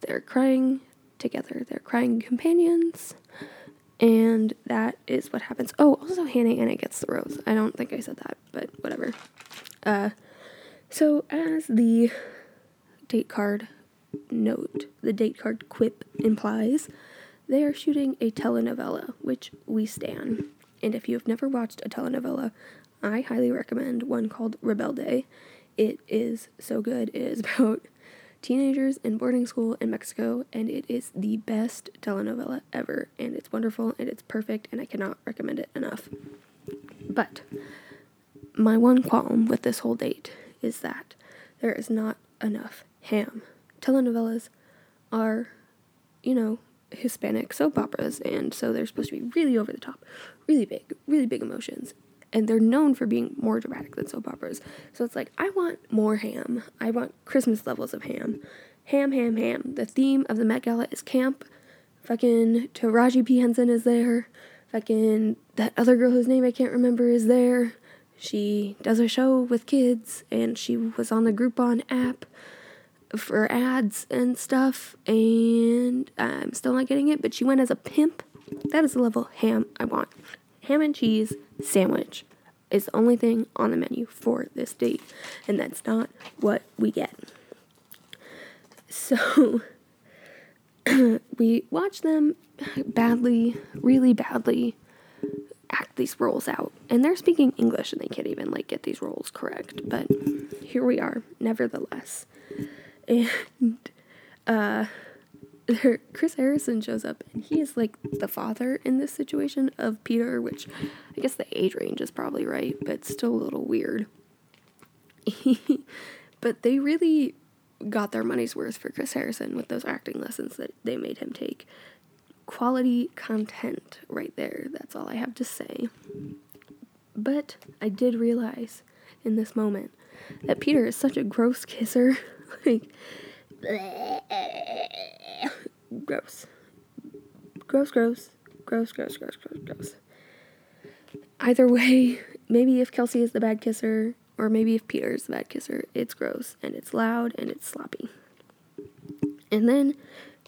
[SPEAKER 1] They're crying together. They're crying companions. And that is what happens. Oh, also Hannah Anna gets the rose. I don't think I said that, but whatever. Uh, so as the date card note, the date card quip implies, they are shooting a telenovela, which we stan. And if you have never watched a telenovela, I highly recommend one called Rebelde. It is so good. It is (laughs) about teenagers in boarding school in Mexico, and it is the best telenovela ever. And it's wonderful and it's perfect, and I cannot recommend it enough. But my one qualm with this whole date is that there is not enough ham. Telenovelas are, you know, Hispanic soap operas, and so they're supposed to be really over the top, really big, really big emotions. And they're known for being more dramatic than soap operas. So it's like, I want more ham. I want Christmas levels of ham. Ham, ham, ham. The theme of the Met Gala is camp. Fucking Taraji P. Henson is there. Fucking that other girl whose name I can't remember is there. She does a show with kids, and she was on the Groupon app for ads and stuff, and I'm still not getting it, but she went as a pimp. That is the level of ham I want. Ham and cheese sandwich is the only thing on the menu for this date, and that's not what we get. So (laughs) we watch them badly, really badly act these roles out. And they're speaking English and they can't even like get these roles correct. But here we are, nevertheless and uh (laughs) Chris Harrison shows up and he is like the father in this situation of Peter, which I guess the age range is probably right, but still a little weird. (laughs) but they really got their money's worth for Chris Harrison with those acting lessons that they made him take. Quality content right there. That's all I have to say. But I did realize in this moment that Peter is such a gross kisser. (laughs) (laughs) like, gross. Gross, gross, gross, gross, gross, gross, gross. Either way, maybe if Kelsey is the bad kisser, or maybe if Peter is the bad kisser, it's gross and it's loud and it's sloppy. And then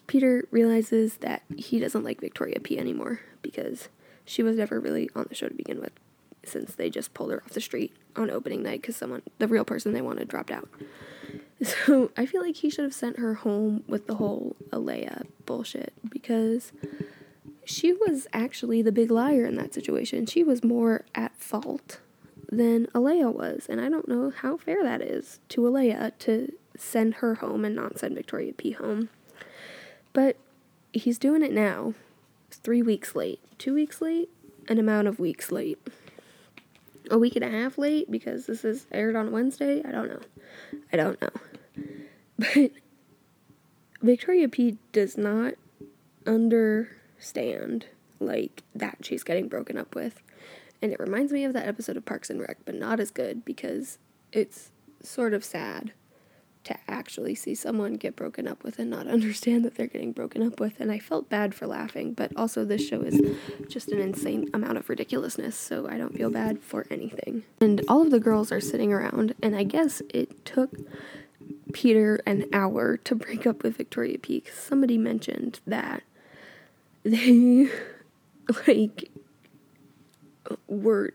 [SPEAKER 1] Peter realizes that he doesn't like Victoria P anymore because she was never really on the show to begin with, since they just pulled her off the street on opening night because someone, the real person they wanted, dropped out. So I feel like he should have sent her home with the whole Alayah bullshit because she was actually the big liar in that situation. She was more at fault than Alayah was, and I don't know how fair that is to Alayah to send her home and not send Victoria P home. But he's doing it now. Three weeks late. Two weeks late? An amount of weeks late. A week and a half late because this is aired on Wednesday? I don't know. I don't know. But Victoria P does not understand like that she's getting broken up with. And it reminds me of that episode of Parks and Rec, but not as good because it's sort of sad to actually see someone get broken up with and not (laughs) understand that they're getting broken up with. And I felt bad for laughing, but also this show is just an insane amount of ridiculousness, so I don't feel bad for anything. And all of the girls are sitting around, and I guess it took Peter an hour to break up with Victoria P. Somebody mentioned that they (laughs) like were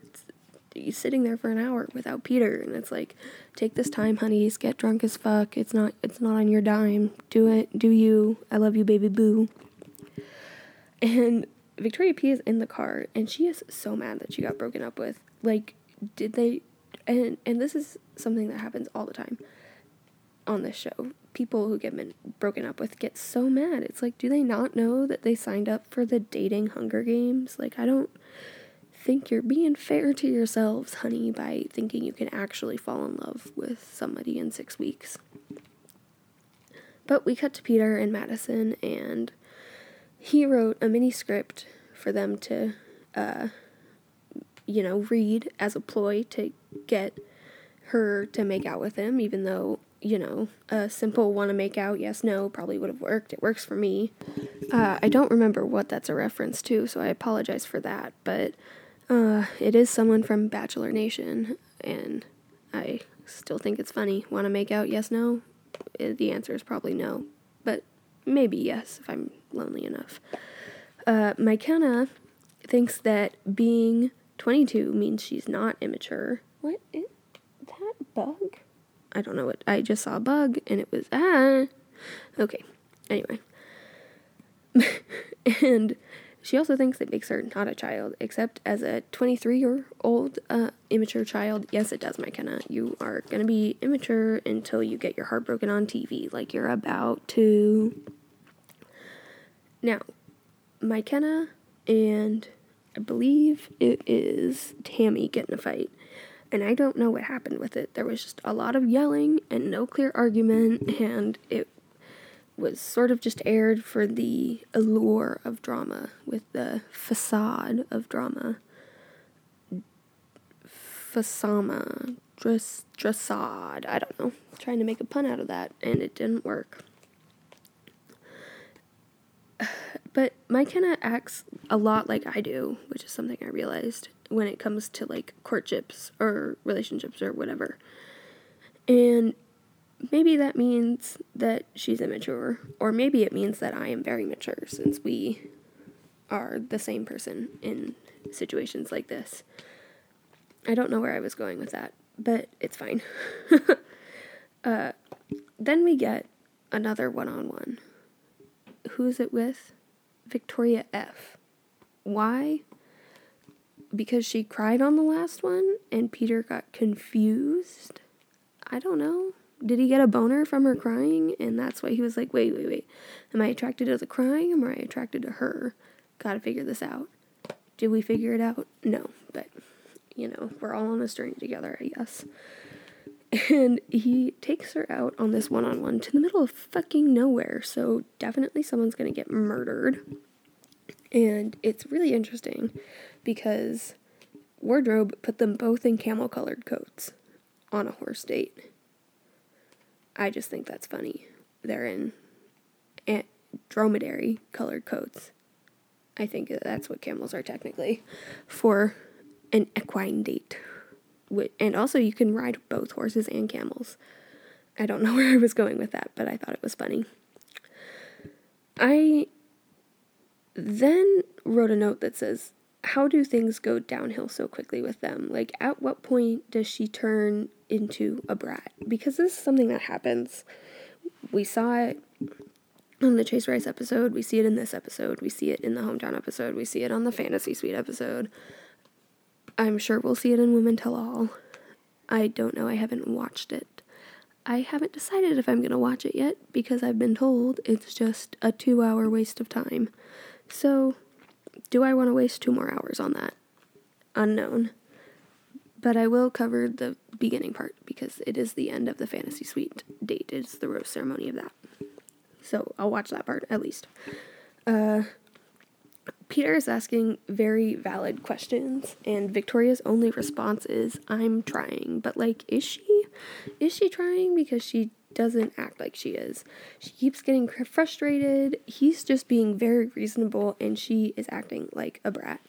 [SPEAKER 1] sitting there for an hour without Peter. And it's like take this time honeys get drunk as fuck. It's not it's not on your dime. Do it. Do you. I love you baby boo. And Victoria P is in the car and she is so mad that she got broken up with. Like did they and and this is something that happens all the time on this show. People who get been broken up with get so mad. It's like, do they not know that they signed up for the dating Hunger Games? Like, I don't think you're being fair to yourselves, honey, by thinking you can actually fall in love with somebody in six weeks. But we cut to Peter and Madison, and he wrote a mini script for them to uh, you know, read as a ploy to get her to make out with him, even though, you know, a simple want to make out, yes, no, probably would have worked. It works for me. Uh, I don't remember what that's a reference to, so I apologize for that, but uh, it is someone from Bachelor Nation, and I still think it's funny. Want to make out, yes, no? Uh, the answer is probably no, but maybe yes if I'm lonely enough. Uh, Mykenna thinks that being 22 means she's not immature. What is that bug? I don't know what. I just saw a bug and it was ah. Okay. Anyway. (laughs) and she also thinks it makes her not a child, except as a 23 year old uh, immature child. Yes, it does, Mykenna. You are going to be immature until you get your heart broken on TV, like you're about to. Now, Mykenna and I believe it is Tammy getting a fight. And I don't know what happened with it. There was just a lot of yelling and no clear argument, and it was sort of just aired for the allure of drama, with the facade of drama. Fasama, dress, dressade, I don't know. Trying to make a pun out of that, and it didn't work. But Mykenna acts a lot like I do, which is something I realized when it comes to like courtships or relationships or whatever. And maybe that means that she's immature, or maybe it means that I am very mature since we are the same person in situations like this. I don't know where I was going with that, but it's fine. (laughs) uh, then we get another one on one. Who's it with? Victoria F. Why? Because she cried on the last one and Peter got confused? I don't know. Did he get a boner from her crying? And that's why he was like, wait, wait, wait. Am I attracted to the crying or am I attracted to her? Gotta figure this out. Did we figure it out? No, but you know, we're all on this journey together, I guess. And he takes her out on this one on one to the middle of fucking nowhere. So definitely someone's gonna get murdered. And it's really interesting because Wardrobe put them both in camel colored coats on a horse date. I just think that's funny. They're in dromedary colored coats. I think that's what camels are technically for an equine date. And also, you can ride both horses and camels. I don't know (laughs) where I was going with that, but I thought it was funny. I then wrote a note that says, How do things go downhill so quickly with them? Like, at what point does she turn into a brat? Because this is something that happens. We saw it on the Chase Rice episode, we see it in this episode, we see it in the hometown episode, we see it on the fantasy suite episode. I'm sure we'll see it in Women Tell All. I don't know, I haven't watched it. I haven't decided if I'm gonna watch it yet because I've been told it's just a two hour waste of time. So, do I want to waste two more hours on that? Unknown. But I will cover the beginning part because it is the end of the fantasy suite date. It's the rose ceremony of that. So I'll watch that part at least. Uh, Peter is asking very valid questions, and Victoria's only response is, I'm trying. But, like, is she? Is she trying? Because she doesn't act like she is. She keeps getting frustrated. He's just being very reasonable, and she is acting like a brat.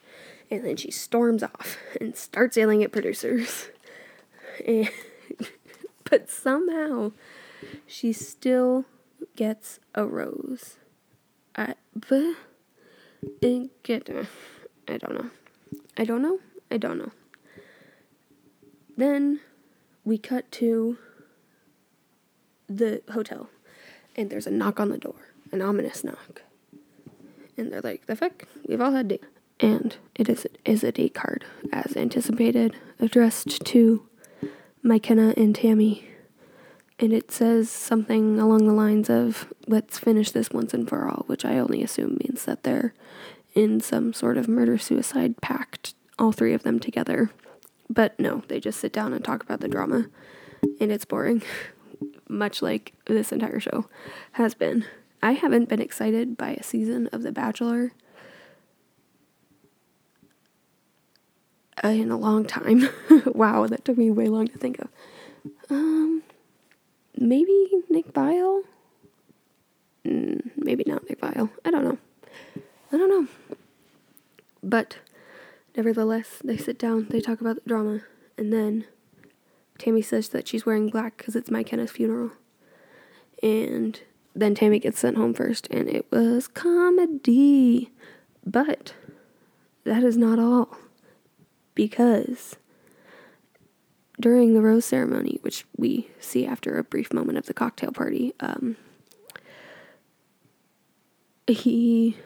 [SPEAKER 1] And then she storms off (laughs) and starts yelling at producers. (laughs) And, but somehow, she still gets a rose. I, but get I don't know. I don't know. I don't know. Then we cut to the hotel and there's a knock on the door, an ominous knock. And they're like, the fuck? We've all had date. And it is, is a date card, as anticipated, addressed to Mykenna and Tammy and it says something along the lines of let's finish this once and for all which i only assume means that they're in some sort of murder suicide pact all three of them together but no they just sit down and talk about the drama and it's boring (laughs) much like this entire show has been i haven't been excited by a season of the bachelor in a long time. (laughs) wow, that took me way long to think of. Um, maybe Nick Viall? Mm, maybe not Nick Viall. I don't know. I don't know. But nevertheless, they sit down, they talk about the drama, and then Tammy says that she's wearing black because it's Mykenna's funeral. And then Tammy gets sent home first, and it was comedy. But that is not all. Because during the rose ceremony, which we see after a brief moment of the cocktail party, um, he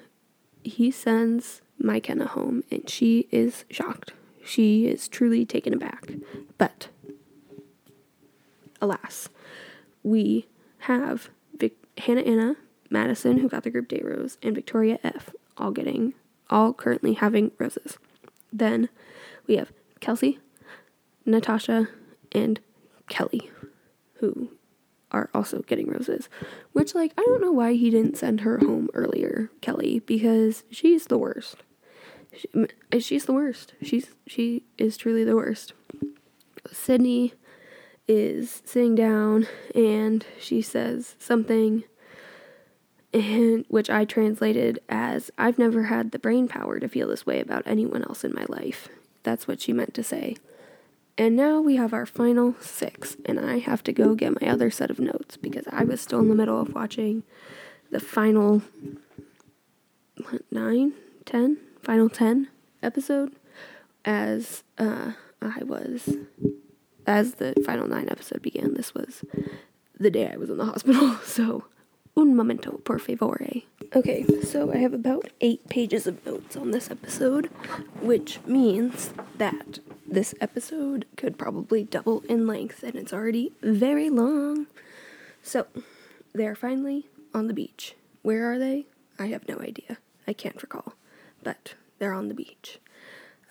[SPEAKER 1] he sends Mykenna home, and she is shocked. She is truly taken aback. But alas, we have Vic- Hannah Anna, Madison, who got the group date rose, and Victoria F, all getting, all currently having roses. Then we have Kelsey, Natasha, and Kelley, who are also getting roses. Which, like, I don't know why he didn't send her home earlier, Kelley, because she's the worst. She, she's the worst. She's she is truly the worst. Sydney is sitting down and she says something and which I translated as I've never had the brain power to feel this way about anyone else in my life. That's what she meant to say. And now we have our final six, and I have to go get my other set of notes because I was still in the middle of watching the final nine, ten, final ten episode as uh, I was as the final nine episode began. This was the day I was in the hospital, (laughs) so un momento, por favore. Okay, so I have about eight pages of notes on this episode, which means that this episode could probably double in length, and it's already very long. So, they're finally on the beach. Where are they? I have no idea. I can't recall. But they're on the beach.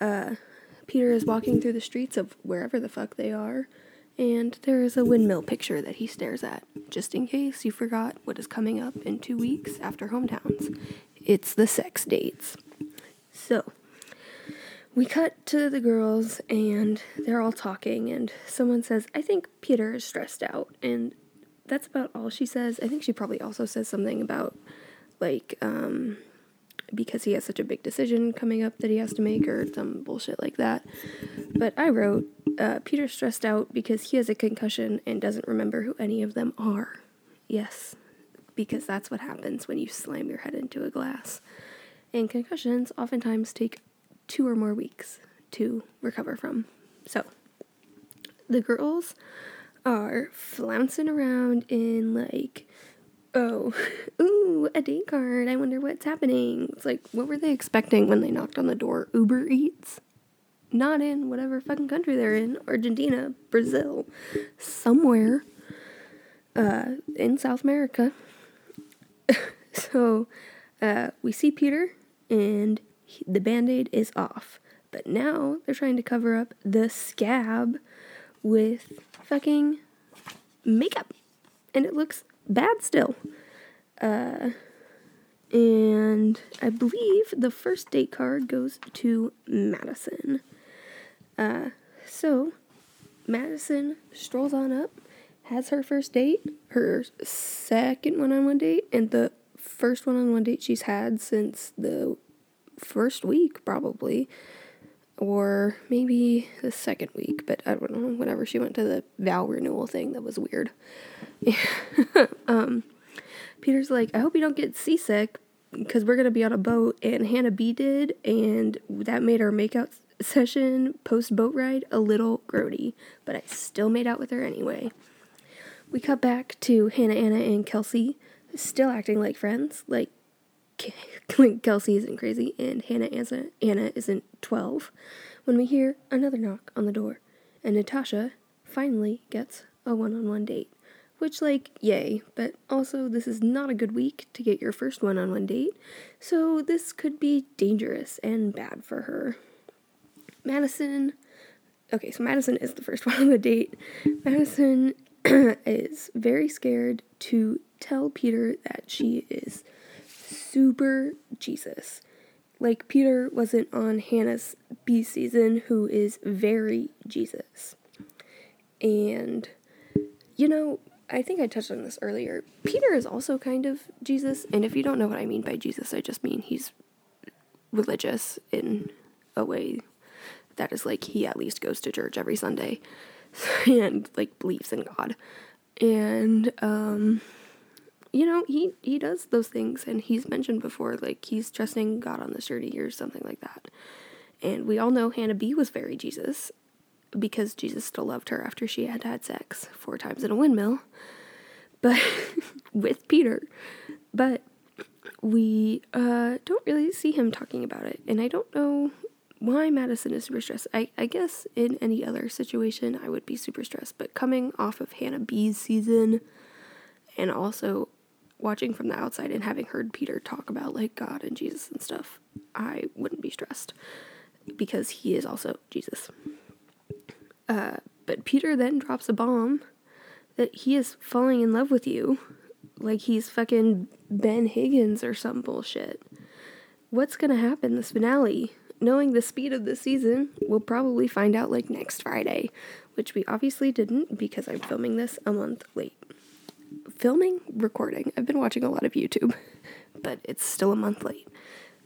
[SPEAKER 1] Uh, Peter is walking through the streets of wherever the fuck they are, and there is a windmill picture that he stares at, just in case you forgot what is coming up in two weeks after hometowns. It's the sex dates. So, we cut to the girls, and they're all talking, and someone says, I think Peter is stressed out, and that's about all she says. I think she probably also says something about, like, um, because he has such a big decision coming up that he has to make, or some bullshit like that. But I wrote, uh, stressed out because he has a concussion and doesn't remember who any of them are. Yes, because that's what happens when you slam your head into a glass. And concussions oftentimes take two or more weeks to recover from. So, the girls are flouncing around in like oh, (laughs) ooh, a date card. I wonder what's happening. It's like, what were they expecting when they knocked on the door? Uber Eats? Not in whatever fucking country they're in. Argentina, Brazil, somewhere uh, in South America. (laughs) so uh, we see Peter, and he, the band aid is off. But now they're trying to cover up the scab with fucking makeup. And it looks bad still. Uh, and I believe the first date card goes to Madison. Uh, so Madison strolls on up, has her first date, her second one on one date, and the first one on one date she's had since the first week, probably. Or maybe the second week, but I don't know, whenever she went to the vow renewal thing, that was weird. (laughs) um, Peter's like, I hope you don't get seasick because we're gonna be on a boat, and Hannah B did, and that made our makeout session post boat ride a little grody, but I still made out with her anyway. We cut back to Hannah, Anna, and Kelsey, still acting like friends. Like, (laughs) Kelsey isn't crazy, and Hannah Anna isn't 12. When we hear another knock on the door, and Natasha finally gets a one on one date. Which, like, yay, but also this is not a good week to get your first one on one date, so this could be dangerous and bad for her. Madison, okay, so Madison is the first (laughs) one on the date. Madison (clears throat) is very scared to tell Peter that she is super Jesus. like Peter wasn't on Hannah's B season, who is very Jesus. And, you know, I think I touched on this earlier. Peter is also kind of Jesus. And if you don't know what I mean by Jesus, I just mean he's religious in a way that is like he at least goes to church every Sunday (laughs) and like believes in God. And, um, you know, he he does those things, and he's mentioned before, like he's trusting God on this journey or something like that. And we all know Hannah B was very Jesus, because Jesus still loved her after she had had sex four times in a windmill, (laughs) but with Peter. But we uh, don't really see him talking about it, and I don't know why Madison is super stressed. I, I guess in any other situation I would be super stressed, but coming off of Hannah B's season and also watching from the outside and having heard Peter talk about like God and Jesus and stuff, I wouldn't be stressed because he is also Jesus. Uh, but Peter then drops a bomb that he is falling in love with you like he's fucking Ben Higgins or some bullshit. What's gonna happen this finale? Knowing the speed of the season, we'll probably find out like next Friday, which we obviously didn't because I'm filming this a month late filming, recording. I've been watching a lot of YouTube, (laughs) but it's still a month late.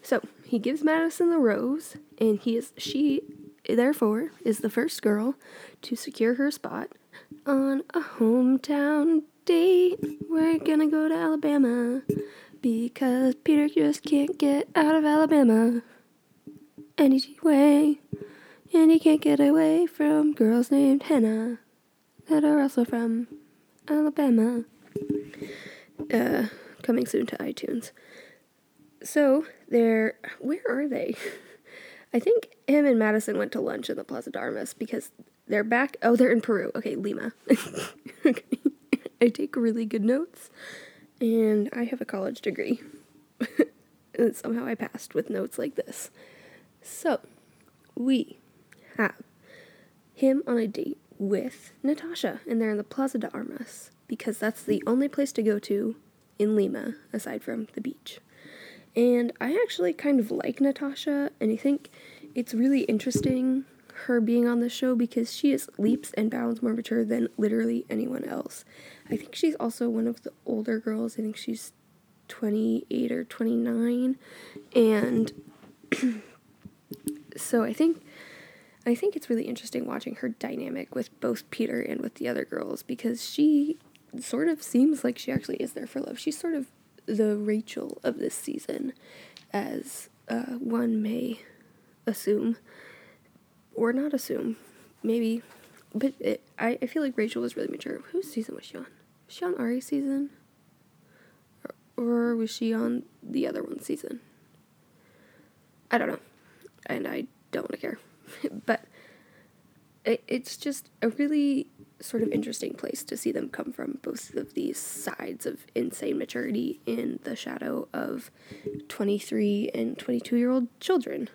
[SPEAKER 1] So he gives Madison the rose, and he is she therefore is the first girl to secure her spot on a hometown date. We're gonna go to Alabama because Peter just can't get out of Alabama any way, and he can't get away from girls named Hannah that are also from Alabama. Uh, coming soon to iTunes. So they're where are they? (laughs) I think him and Madison went to lunch in the Plaza de Armas because they're back. Oh, they're in Peru. Okay, Lima. (laughs) okay. I take really good notes, and I have a college degree. (laughs) and somehow I passed with notes like this. So, we have him on a date with Natasha, and they're in the Plaza de Armas because that's the only place to go to in Lima aside from the beach. And I actually kind of like Natasha, and I think it's really interesting her being on the show because she is leaps and bounds more mature than literally anyone else. I think she's also one of the older girls. I think she's 28 or 29 and (clears throat) so I think I think it's really interesting watching her dynamic with both Peter and with the other girls because she sort of seems like she actually is there for love. She's sort of the Rachel of this season, as uh, one may assume, or not assume, maybe. But it, I, I feel like Rachel was really mature. Whose season was she on? Was she on Ari's season? Or, was she on the other one's season? I don't know. And I don't want to care. (laughs) but it, it's just a really sort of interesting place to see them come from both of these sides of insane maturity in the shadow of 23 and 22 year old children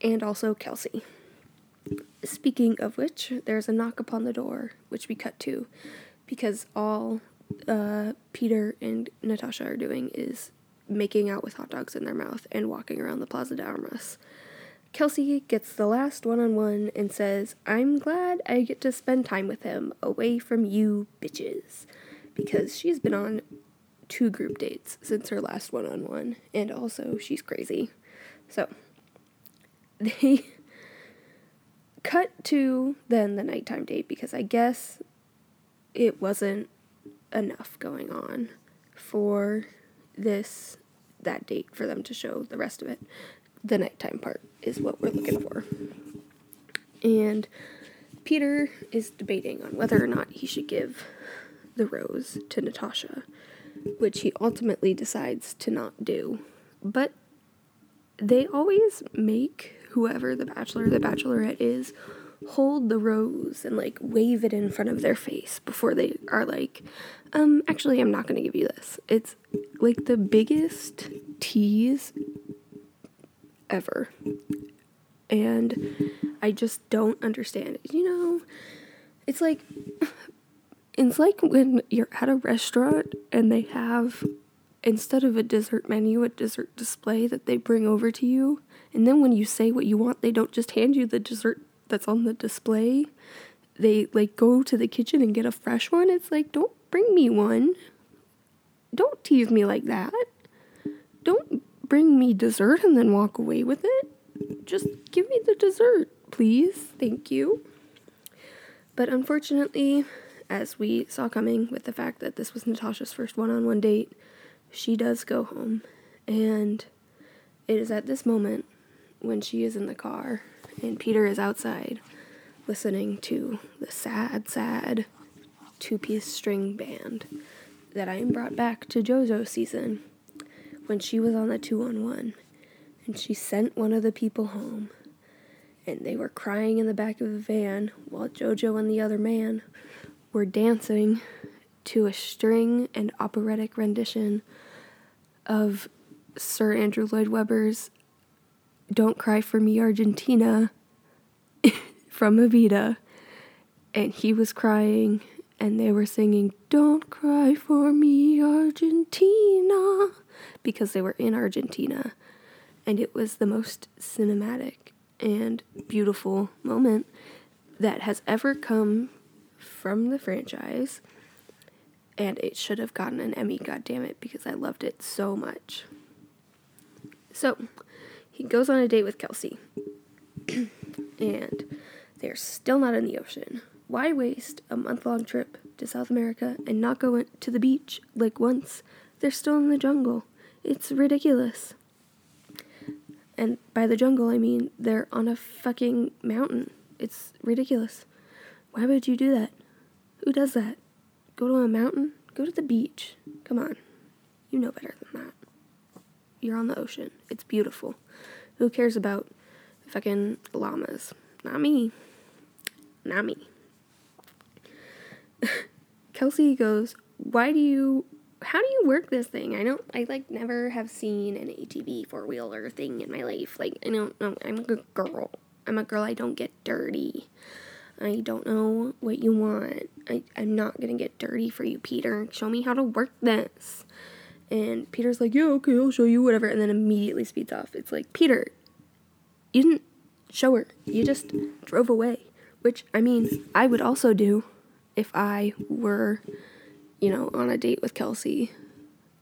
[SPEAKER 1] and also Kelsey. Speaking of which, there's a knock upon the door, which we cut to because all uh, Peter and Natasha are doing is making out with hot dogs in their mouth and walking around the Plaza de Armas. Kelsey gets the last one on one and says, I'm glad I get to spend time with him away from you bitches. Because she's been on two group dates since her last one on one, and also she's crazy. So, (laughs) they cut to then the nighttime date because I guess it wasn't enough going on for this that date for them to show the rest of it the nighttime part is what we're looking for. And Peter is debating on whether or not he should give the rose to Natasha, which he ultimately decides to not do. But they always make whoever the bachelor or the bachelorette is hold the rose and like wave it in front of their face before they are like, um, actually, I'm not going to give you this. It's like the biggest tease ever. And I just don't understand. It. You know, it's like it's like when you're at a restaurant and they have instead of a dessert menu, a dessert display that they bring over to you. And then when you say what you want, they don't just hand you the dessert that's on the display. They like go to the kitchen and get a fresh one. It's like, don't bring me one. Don't tease me like that. Don't bring me dessert and then walk away with it. Just give me the dessert, please. Thank you. But unfortunately, as we saw coming with the fact that this was Natasha's first one on one date, she does go home. And it is at this moment when she is in the car and Peter is outside listening to the sad, sad two piece string band that I am brought back to JoJo season when she was on the two on one and she sent one of the people home and they were crying in the back of the van while JoJo and the other man were dancing to a string and operatic rendition of Sir Andrew Lloyd Webber's Don't Cry for Me Argentina (laughs) from Evita. And he was crying, and they were singing Don't Cry for Me Argentina because they were in Argentina. And it was the most cinematic and beautiful moment that has ever come from the franchise. And it should have gotten an Emmy, God damn it, because I loved it so much. So, he goes on a date with Kelsey. (clears throat) and they're still not in the ocean. Why waste a month long trip to South America and not go to the beach like once? They're still in the jungle. It's ridiculous. And by the jungle, I mean they're on a fucking mountain. It's ridiculous. Why would you do that? Who does that? Go to a mountain? Go to the beach. Come on. You know better than that. You're on the ocean. It's beautiful. Who cares about fucking llamas? Not me. Not me. (laughs) Kelsey goes, Why do you how do you work this thing? I don't I like never have seen an ATV four wheeler thing in my life. Like I don't know I'm a girl. I'm a girl, I don't get dirty. I don't know what you want. I, I'm not gonna get dirty for you, Peter. Show me how to work this. And Peter's like, Yeah, okay, I'll show you, whatever, and then immediately speeds off. It's like, Peter, you didn't show her. You just drove away. Which, I mean, I would also do if I were, you know, on a date with Kelsey.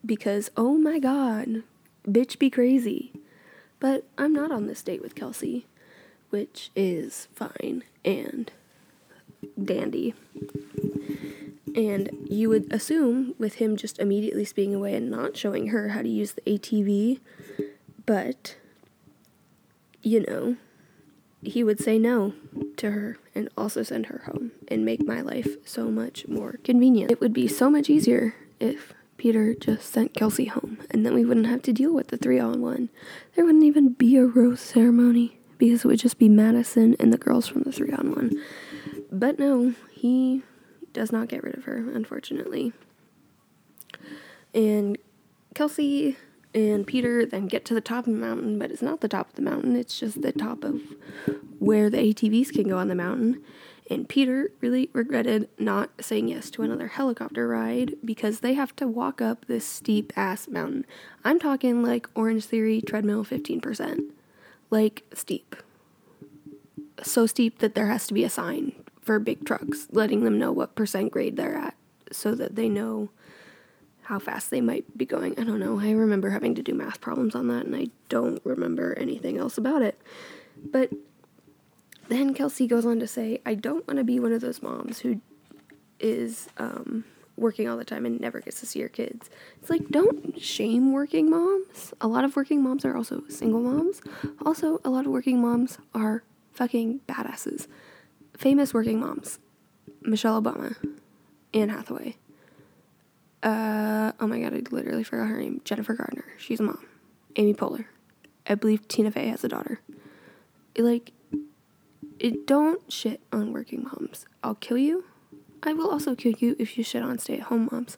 [SPEAKER 1] Because, oh my god, bitch be crazy. But I'm not on this date with Kelsey, which is fine and dandy. And you would assume with him just immediately speeding away and not showing her how to use the ATV, but, you know, he would say no to her and also send her home and make my life so much more convenient. It would be so much easier if Peter just sent Kelsey home and then we wouldn't have to deal with the three on one. There wouldn't even be a rose ceremony because it would just be Madison and the girls from the three on one. But no, he does not get rid of her, unfortunately. And Kelsey and Peter then get to the top of the mountain, but it's not the top of the mountain, it's just the top of where the ATVs can go on the mountain. And Peter really regretted not saying yes to another helicopter ride because they have to walk up this steep ass mountain. I'm talking like Orange Theory treadmill 15%. Like steep. So steep that there has to be a sign for big trucks letting them know what percent grade they're at so that they know how fast they might be going. I don't know. I remember having to do math problems on that, and I don't remember anything else about it. But then Kelsey goes on to say, I don't want to be one of those moms who is um, working all the time and never gets to see her kids. It's like, don't shame working moms. A lot of working moms are also single moms. Also, a lot of working moms are fucking badasses. Famous working moms Michelle Obama, Anne Hathaway, uh, oh my god, I literally forgot her name. Jennifer Gardner. She's a mom. Amy Poehler. I believe Tina Fey has a daughter. Like, it don't shit on working moms. I'll kill you. I will also kill you if you shit on stay at home moms.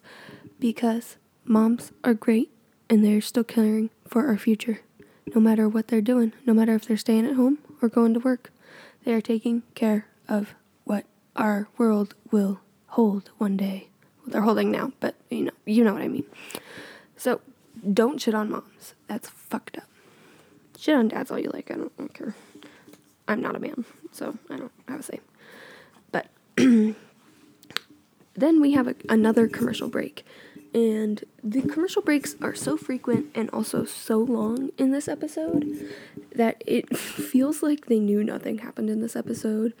[SPEAKER 1] Because moms are great and they're still caring for our future. No matter what they're doing, no matter if they're staying at home or going to work, they are taking care of what our world will hold one day they're holding now, but you know, you know what I mean. So don't shit on moms. That's fucked up. Shit on dads all you like. I don't, I don't care. I'm not a man, so I don't have a say. But (clears throat) then we have a, another commercial break. And the commercial breaks are so frequent and also so long in this episode that it (laughs) feels like they knew nothing happened in this episode.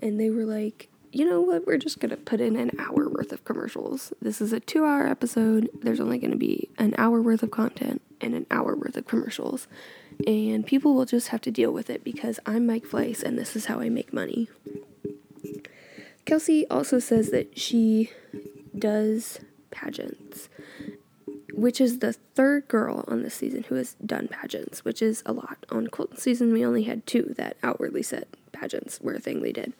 [SPEAKER 1] And they were like, you know what, we're just going to put in an hour worth of commercials. This is a two hour episode. There's only going to be an hour worth of content and an hour worth of commercials. And people will just have to deal with it because I'm Mike Fleiss and this is how I make money. Kelsey also says that she does pageants, which is the third girl on this season who has done pageants, which is a lot. On Colton season, we only had two that outwardly said pageants were a thing they did.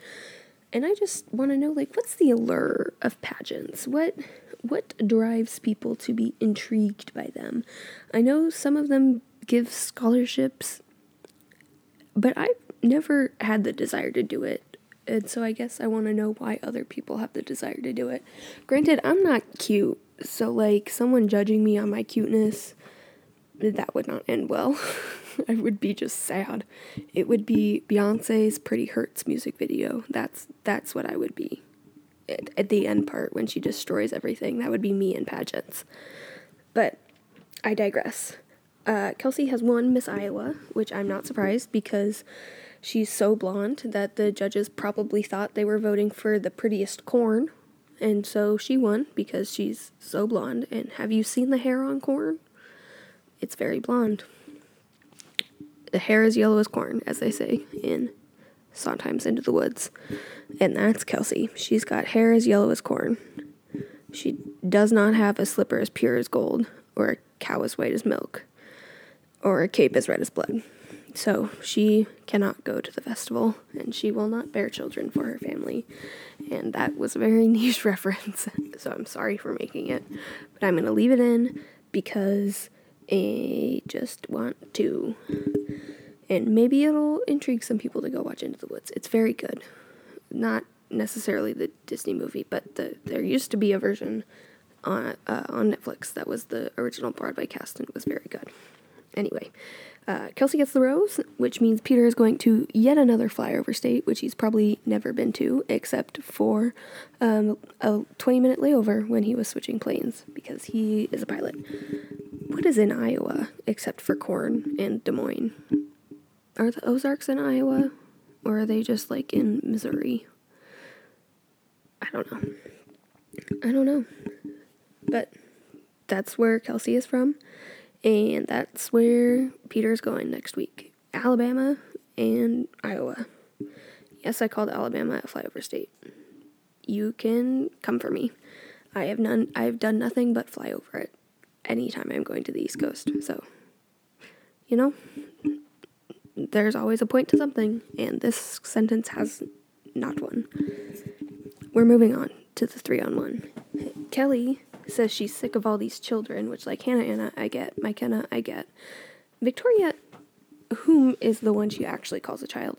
[SPEAKER 1] And I just want to know, like, what's the allure of pageants? What what drives people to be intrigued by them? I know some of them give scholarships, but I've never had the desire to do it. And so I guess I want to know why other people have the desire to do it. Granted, I'm not cute, so like someone judging me on my cuteness, that would not end well. (laughs) (laughs) I would be just sad. It would be Beyonce's Pretty Hurts music video. That's that's what I would be. At, at the end part when she destroys everything, that would be me in pageants. But I digress. Uh, Kelsey has won Miss Iowa, which I'm not surprised because she's so blonde that the judges probably thought they were voting for the prettiest corn. And so she won because she's so blonde. And have you seen the hair on corn? It's very blonde. The hair is yellow as corn, as they say in Sometimes Into the Woods. And that's Kelsey. She's got hair as yellow as corn. She does not have a slipper as pure as gold or a cow as white as milk or a cape as red as blood. So she cannot go to the festival and she will not bear children for her family. And that was a very (laughs) niche reference, so I'm sorry for making it. But I'm going to leave it in because I just want to. And maybe it'll intrigue some people to go watch Into the Woods. It's very good. Not necessarily the Disney movie, but the there used to be a version on uh, on Netflix that was the original Broadway cast and it was very good. Anyway, uh, Kelsey gets the rose, which means Peter is going to yet another flyover state, which he's probably never been to, except for um, a 20 minute layover when he was switching planes, because he is a pilot. What is in Iowa except for corn and Des Moines? Are the Ozarks in Iowa? Or are they just like in Missouri? I don't know. I don't know. But that's where Kelsey is from. And that's where Peter's going next week Alabama and Iowa. Yes, I called Alabama a flyover state. You can come for me. I have none I've done nothing but fly over it anytime I'm going to the East Coast. So, you know, there's always a point to something, and this sentence has not one. We're moving on to the three on one. Kelley says she's sick of all these children, which, like Hannah Anna, I get. Mykenna, I get. Victoria, whom is the one she actually calls a child,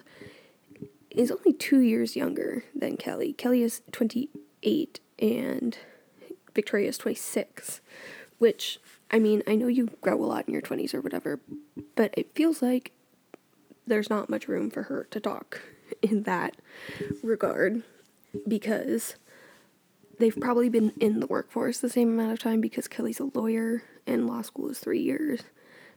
[SPEAKER 1] is only two years younger than Kelley. Kelley is 28 and Victoria is 26, which, I mean, I know you grow a lot in your 20s or whatever, but it feels like there's not much room for her to talk in that regard because they've probably been in the workforce the same amount of time because Kelley's a lawyer and law school is three years.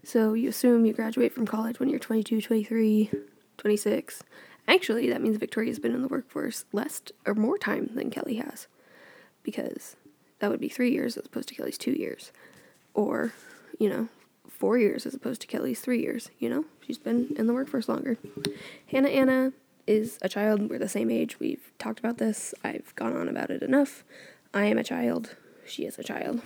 [SPEAKER 1] So you assume you graduate from college when you're 22, 23, 26. Actually, that means Victoria's been in the workforce less or more time than Kelley has because that would be three years as opposed to Kelley's two years. Or, you know, four years as opposed to Kelley's three years. You know, she's been in the workforce longer. Hannah Anna is a child. We're the same age. We've talked about this. I've gone on about it enough. I am a child. She is a child.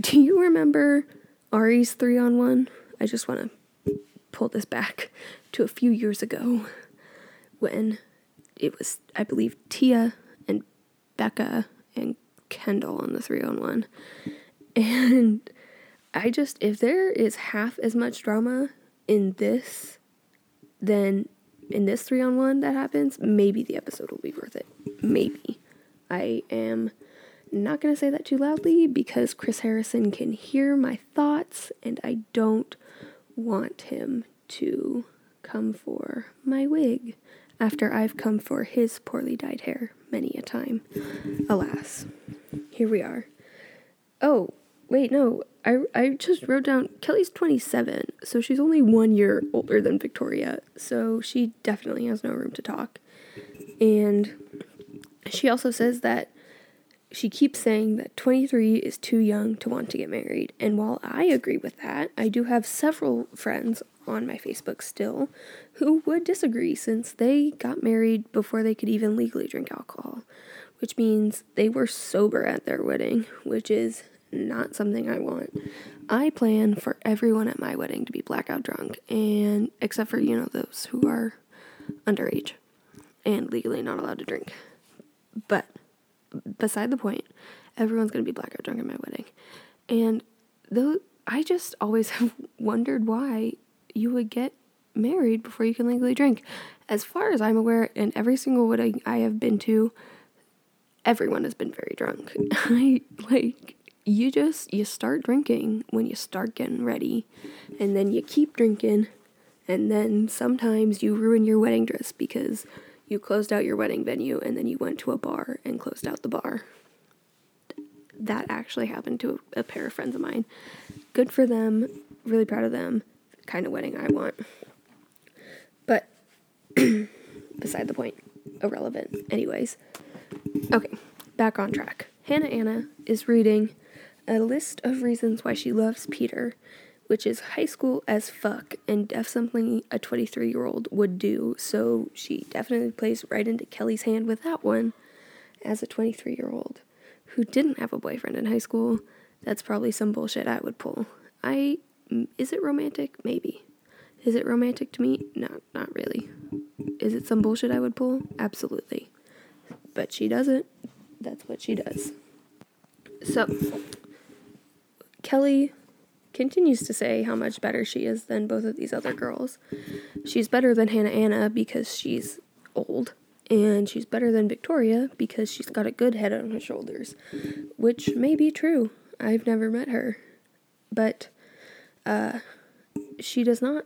[SPEAKER 1] Do you remember Ari's three on one? I just want to pull this back to a few years ago when it was, I believe, Tia and Becca and Kendall on the three on one. And I just, if there is half as much drama in this then in this three on one that happens, maybe the episode will be worth it. Maybe. I am not going to say that too loudly because Chris Harrison can hear my thoughts and I don't want him to come for my wig after I've come for his poorly dyed hair many a time. Alas, here we are. Oh, wait, no, I, I just wrote down Kelley's 27, so she's only one year older than Victoria, so she definitely has no room to talk. And she also says that she keeps saying that 23 is too young to want to get married. And while I agree with that, I do have several friends on my Facebook still who would disagree since they got married before they could even legally drink alcohol, which means they were sober at their wedding, which is not something I want. I plan for everyone at my wedding to be blackout drunk, and except for, you know, those who are underage and legally not allowed to drink. But beside the point, everyone's going to be blackout drunk at my wedding. And though I just always (laughs) have wondered why you would get married before you can legally drink. As far as I'm aware, in every single wedding I have been to, everyone has been very drunk. (laughs) I like you just you start drinking when you start getting ready and then you keep drinking and then sometimes you ruin your wedding dress because you closed out your wedding venue and then you went to a bar and closed out the bar. That actually happened to a, a pair of friends of mine. Good for them. Really proud of them. kind of wedding I want. But (clears throat) beside the point, irrelevant. Anyways, okay, back on track. Hannah Anna is reading a list of reasons why she loves Peter which is high school as fuck and def something a 23 year old would do. So she definitely plays right into Kelley's hand with that one as a 23 year old who didn't have a boyfriend in high school. That's probably some bullshit I would pull. I mm, is it romantic? Maybe. Is it romantic to me? No, not really. Is it some bullshit I would pull? Absolutely. But she doesn't. That's what she does. So, Kelley continues to say how much better she is than both of these other girls. She's better than Hannah Anna because she's old, and she's better than Victoria because she's got a good head on her shoulders, which may be true. I've never met her, but uh, she does not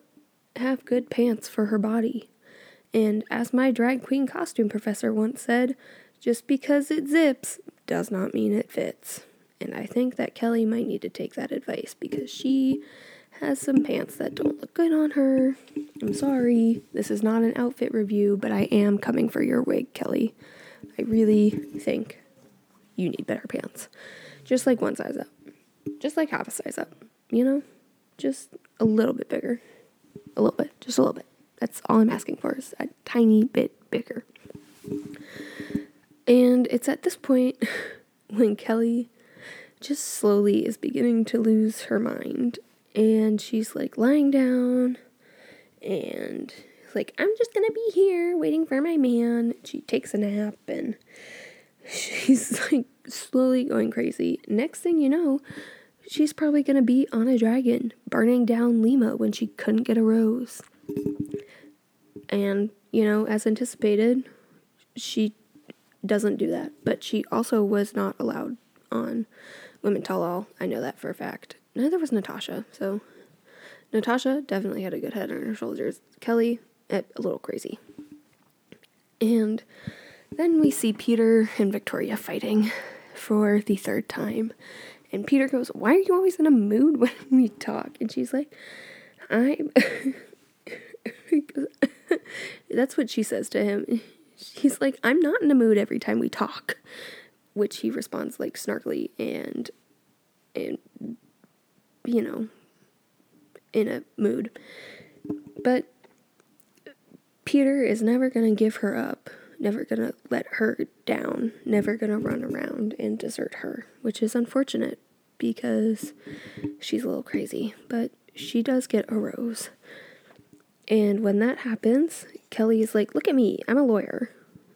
[SPEAKER 1] have good pants for her body. And as my drag queen costume professor once said, just because it zips does not mean it fits. And I think that Kelley might need to take that advice because she has some pants that don't look good on her. I'm sorry. This is not an outfit review, but I am coming for your wig, Kelley. I really think you need better pants. Just like one size up. Just like half a size up, you know? Just a little bit bigger. A little bit. Just a little bit. That's all I'm asking for is a tiny bit bigger. And it's at this point (laughs) when Kelley just slowly is beginning to lose her mind. And she's like lying down and like, I'm just gonna be here waiting for my man. She takes a nap and (laughs) she's like slowly going crazy. Next thing you know, she's probably gonna be on a dragon burning down Lima when she couldn't get a rose. And, you know, as anticipated, she doesn't do that. But she also was not allowed on Women Tell All. I know that for a fact. Neither was Natasha, so Natasha definitely had a good head on her shoulders. Kelley, eh, a little crazy. And then we see Peter and Victoria fighting for the third time. And Peter goes, Why are you always in a mood when (laughs) we talk? And she's like, I'm. (laughs) That's what she says to him. She's like, I'm not in a mood every time we talk which he responds like snarkily and and you know in a mood. But peter is never going to give her up never going to let her down never going to run around and desert her which is unfortunate because she's a little crazy but she does get a rose. And when that happens kelley is like look at me i'm a lawyer.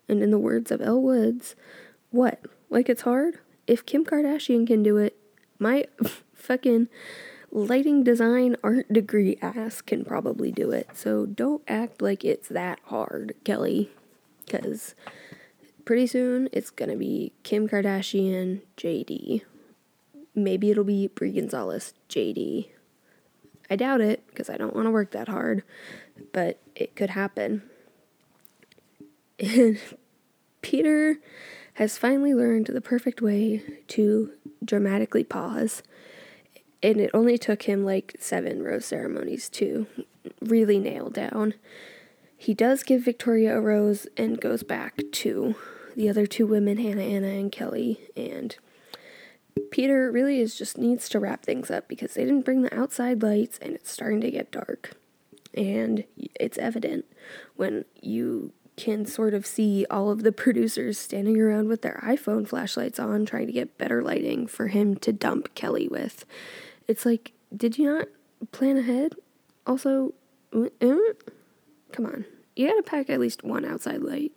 [SPEAKER 1] And in the words of elle woods what like it's hard. If Kim Kardashian can do it, my (laughs) fucking lighting design art degree ass can probably do it. So don't act like it's that hard, Kelley. Because pretty soon it's gonna be Kim Kardashian, JD. Maybe it'll be Brie Gonzalez, JD. I doubt it because I don't want to work that hard, but it could happen. (laughs) And Peter has finally learned the perfect way to dramatically pause. And it only took him like seven rose ceremonies to really nail down. He does give Victoria a rose and goes back to the other two women, Hannah Anna and Kelley. And Peter really is just needs to wrap things up because they didn't bring the outside lights and it's starting to get dark. And it's evident when you can sort of see all of the producers standing around with their iPhone flashlights on trying to get better lighting for him to dump Kelley with. It's like, did you not plan ahead? Also, uh, come on. You gotta pack at least one outside light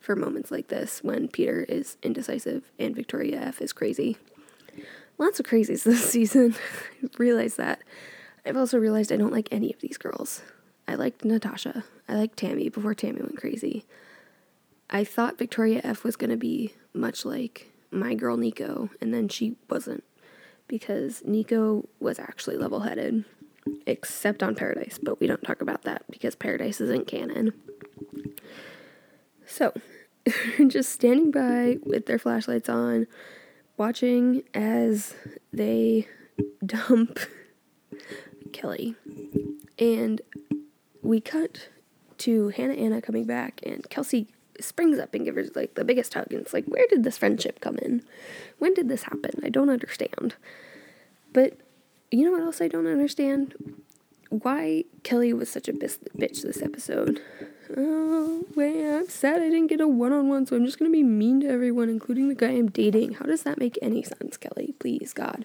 [SPEAKER 1] for moments like this when Peter is indecisive and Victoria F is crazy. Lots of crazies (laughs) this season. (laughs) I realized that. I've also realized I don't like any of these girls. I liked Natasha. I liked Tammy before Tammy went crazy. I thought Victoria F was going to be much like my girl Nico, and then she wasn't because Nico was actually level headed, except on Paradise, but we don't talk about that because Paradise isn't canon. So, (laughs) just standing by with their flashlights on, watching as they dump (laughs) Kelley. And we cut to Hannah Anna coming back, and Kelsey springs up and gives her like the biggest hug. And it's like, where did this friendship come in? When did this happen? I don't understand. But you know what else I don't understand? Why Kelley was such a bitch this episode. Oh, wait, I'm sad I didn't get a one on one, so I'm just gonna be mean to everyone, including the guy I'm dating. How does that make any sense, Kelley? Please, God.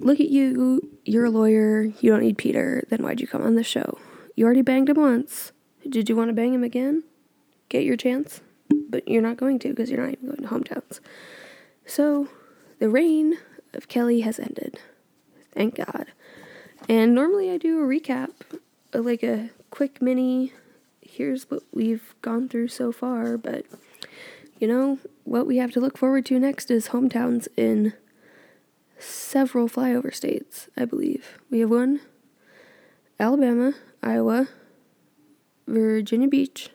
[SPEAKER 1] Look at you. You're a lawyer. You don't need Peter. Then why'd you come on the show? You already banged him once. Did you want to bang him again? Get your chance? But you're not going to because you're not even going to hometowns. So, the reign of Kelley has ended. Thank God. And normally I do a recap, uh, like a quick mini here's what we've gone through so far, but you know, what we have to look forward to next is hometowns in several flyover states, I believe. We have one Alabama, Iowa, Virginia Beach,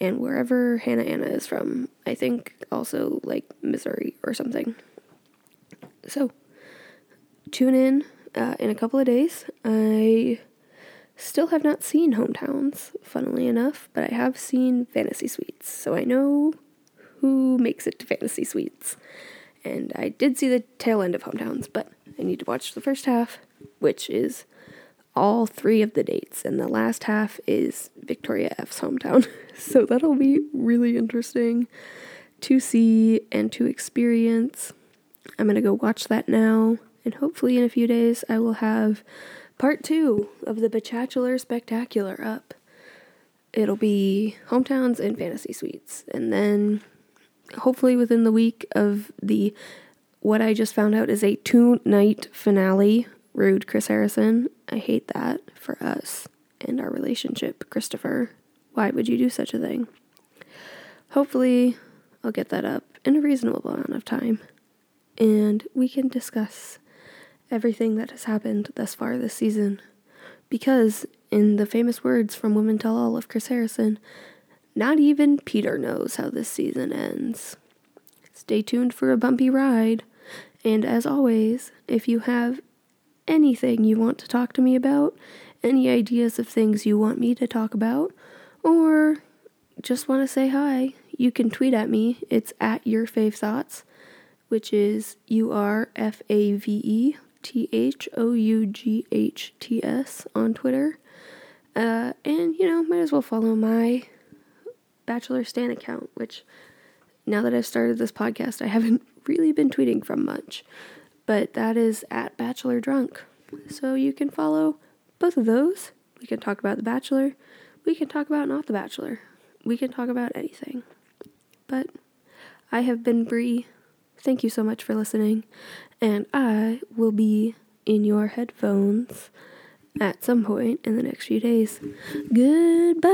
[SPEAKER 1] and wherever Hannah Anna is from. I think also like Missouri or something. So, tune in uh, in a couple of days. I still have not seen Hometowns, funnily enough, but I have seen Fantasy Suites, so I know who makes it to Fantasy Suites. And I did see the tail end of Hometowns, but I need to watch the first half, which is all three of the dates, and the last half is Victoria F's hometown. (laughs) so that'll be really interesting to see and to experience. I'm gonna go watch that now, and hopefully in a few days I will have part two of the Bachelor Spectacular up. It'll be hometowns and fantasy suites, and then hopefully within the week of the what I just found out is a two night finale Rude, Chris Harrison. I hate that for us and our relationship, Christopher. Why would you do such a thing? Hopefully, I'll get that up in a reasonable amount of time and we can discuss everything that has happened thus far this season. Because, in the famous words from Women Tell All of Chris Harrison, not even Peter knows how this season ends. Stay tuned for a bumpy ride. And as always, if you have anything you want to talk to me about, any ideas of things you want me to talk about, or just want to say hi, you can tweet at me. It's at your fave thoughts, which is U R F A V E T H O U G H T S on Twitter. Uh, and you know, might as well follow my Bachelor Stan account, which now that I've started this podcast, I haven't (laughs) really been tweeting from much but that is at Bachelor Drunk. So you can follow both of those. We can talk about The Bachelor. We can talk about Not The Bachelor. We can talk about anything. But I have been Bree. Thank you so much for listening. And I will be in your headphones at some point in the next few days. Goodbye.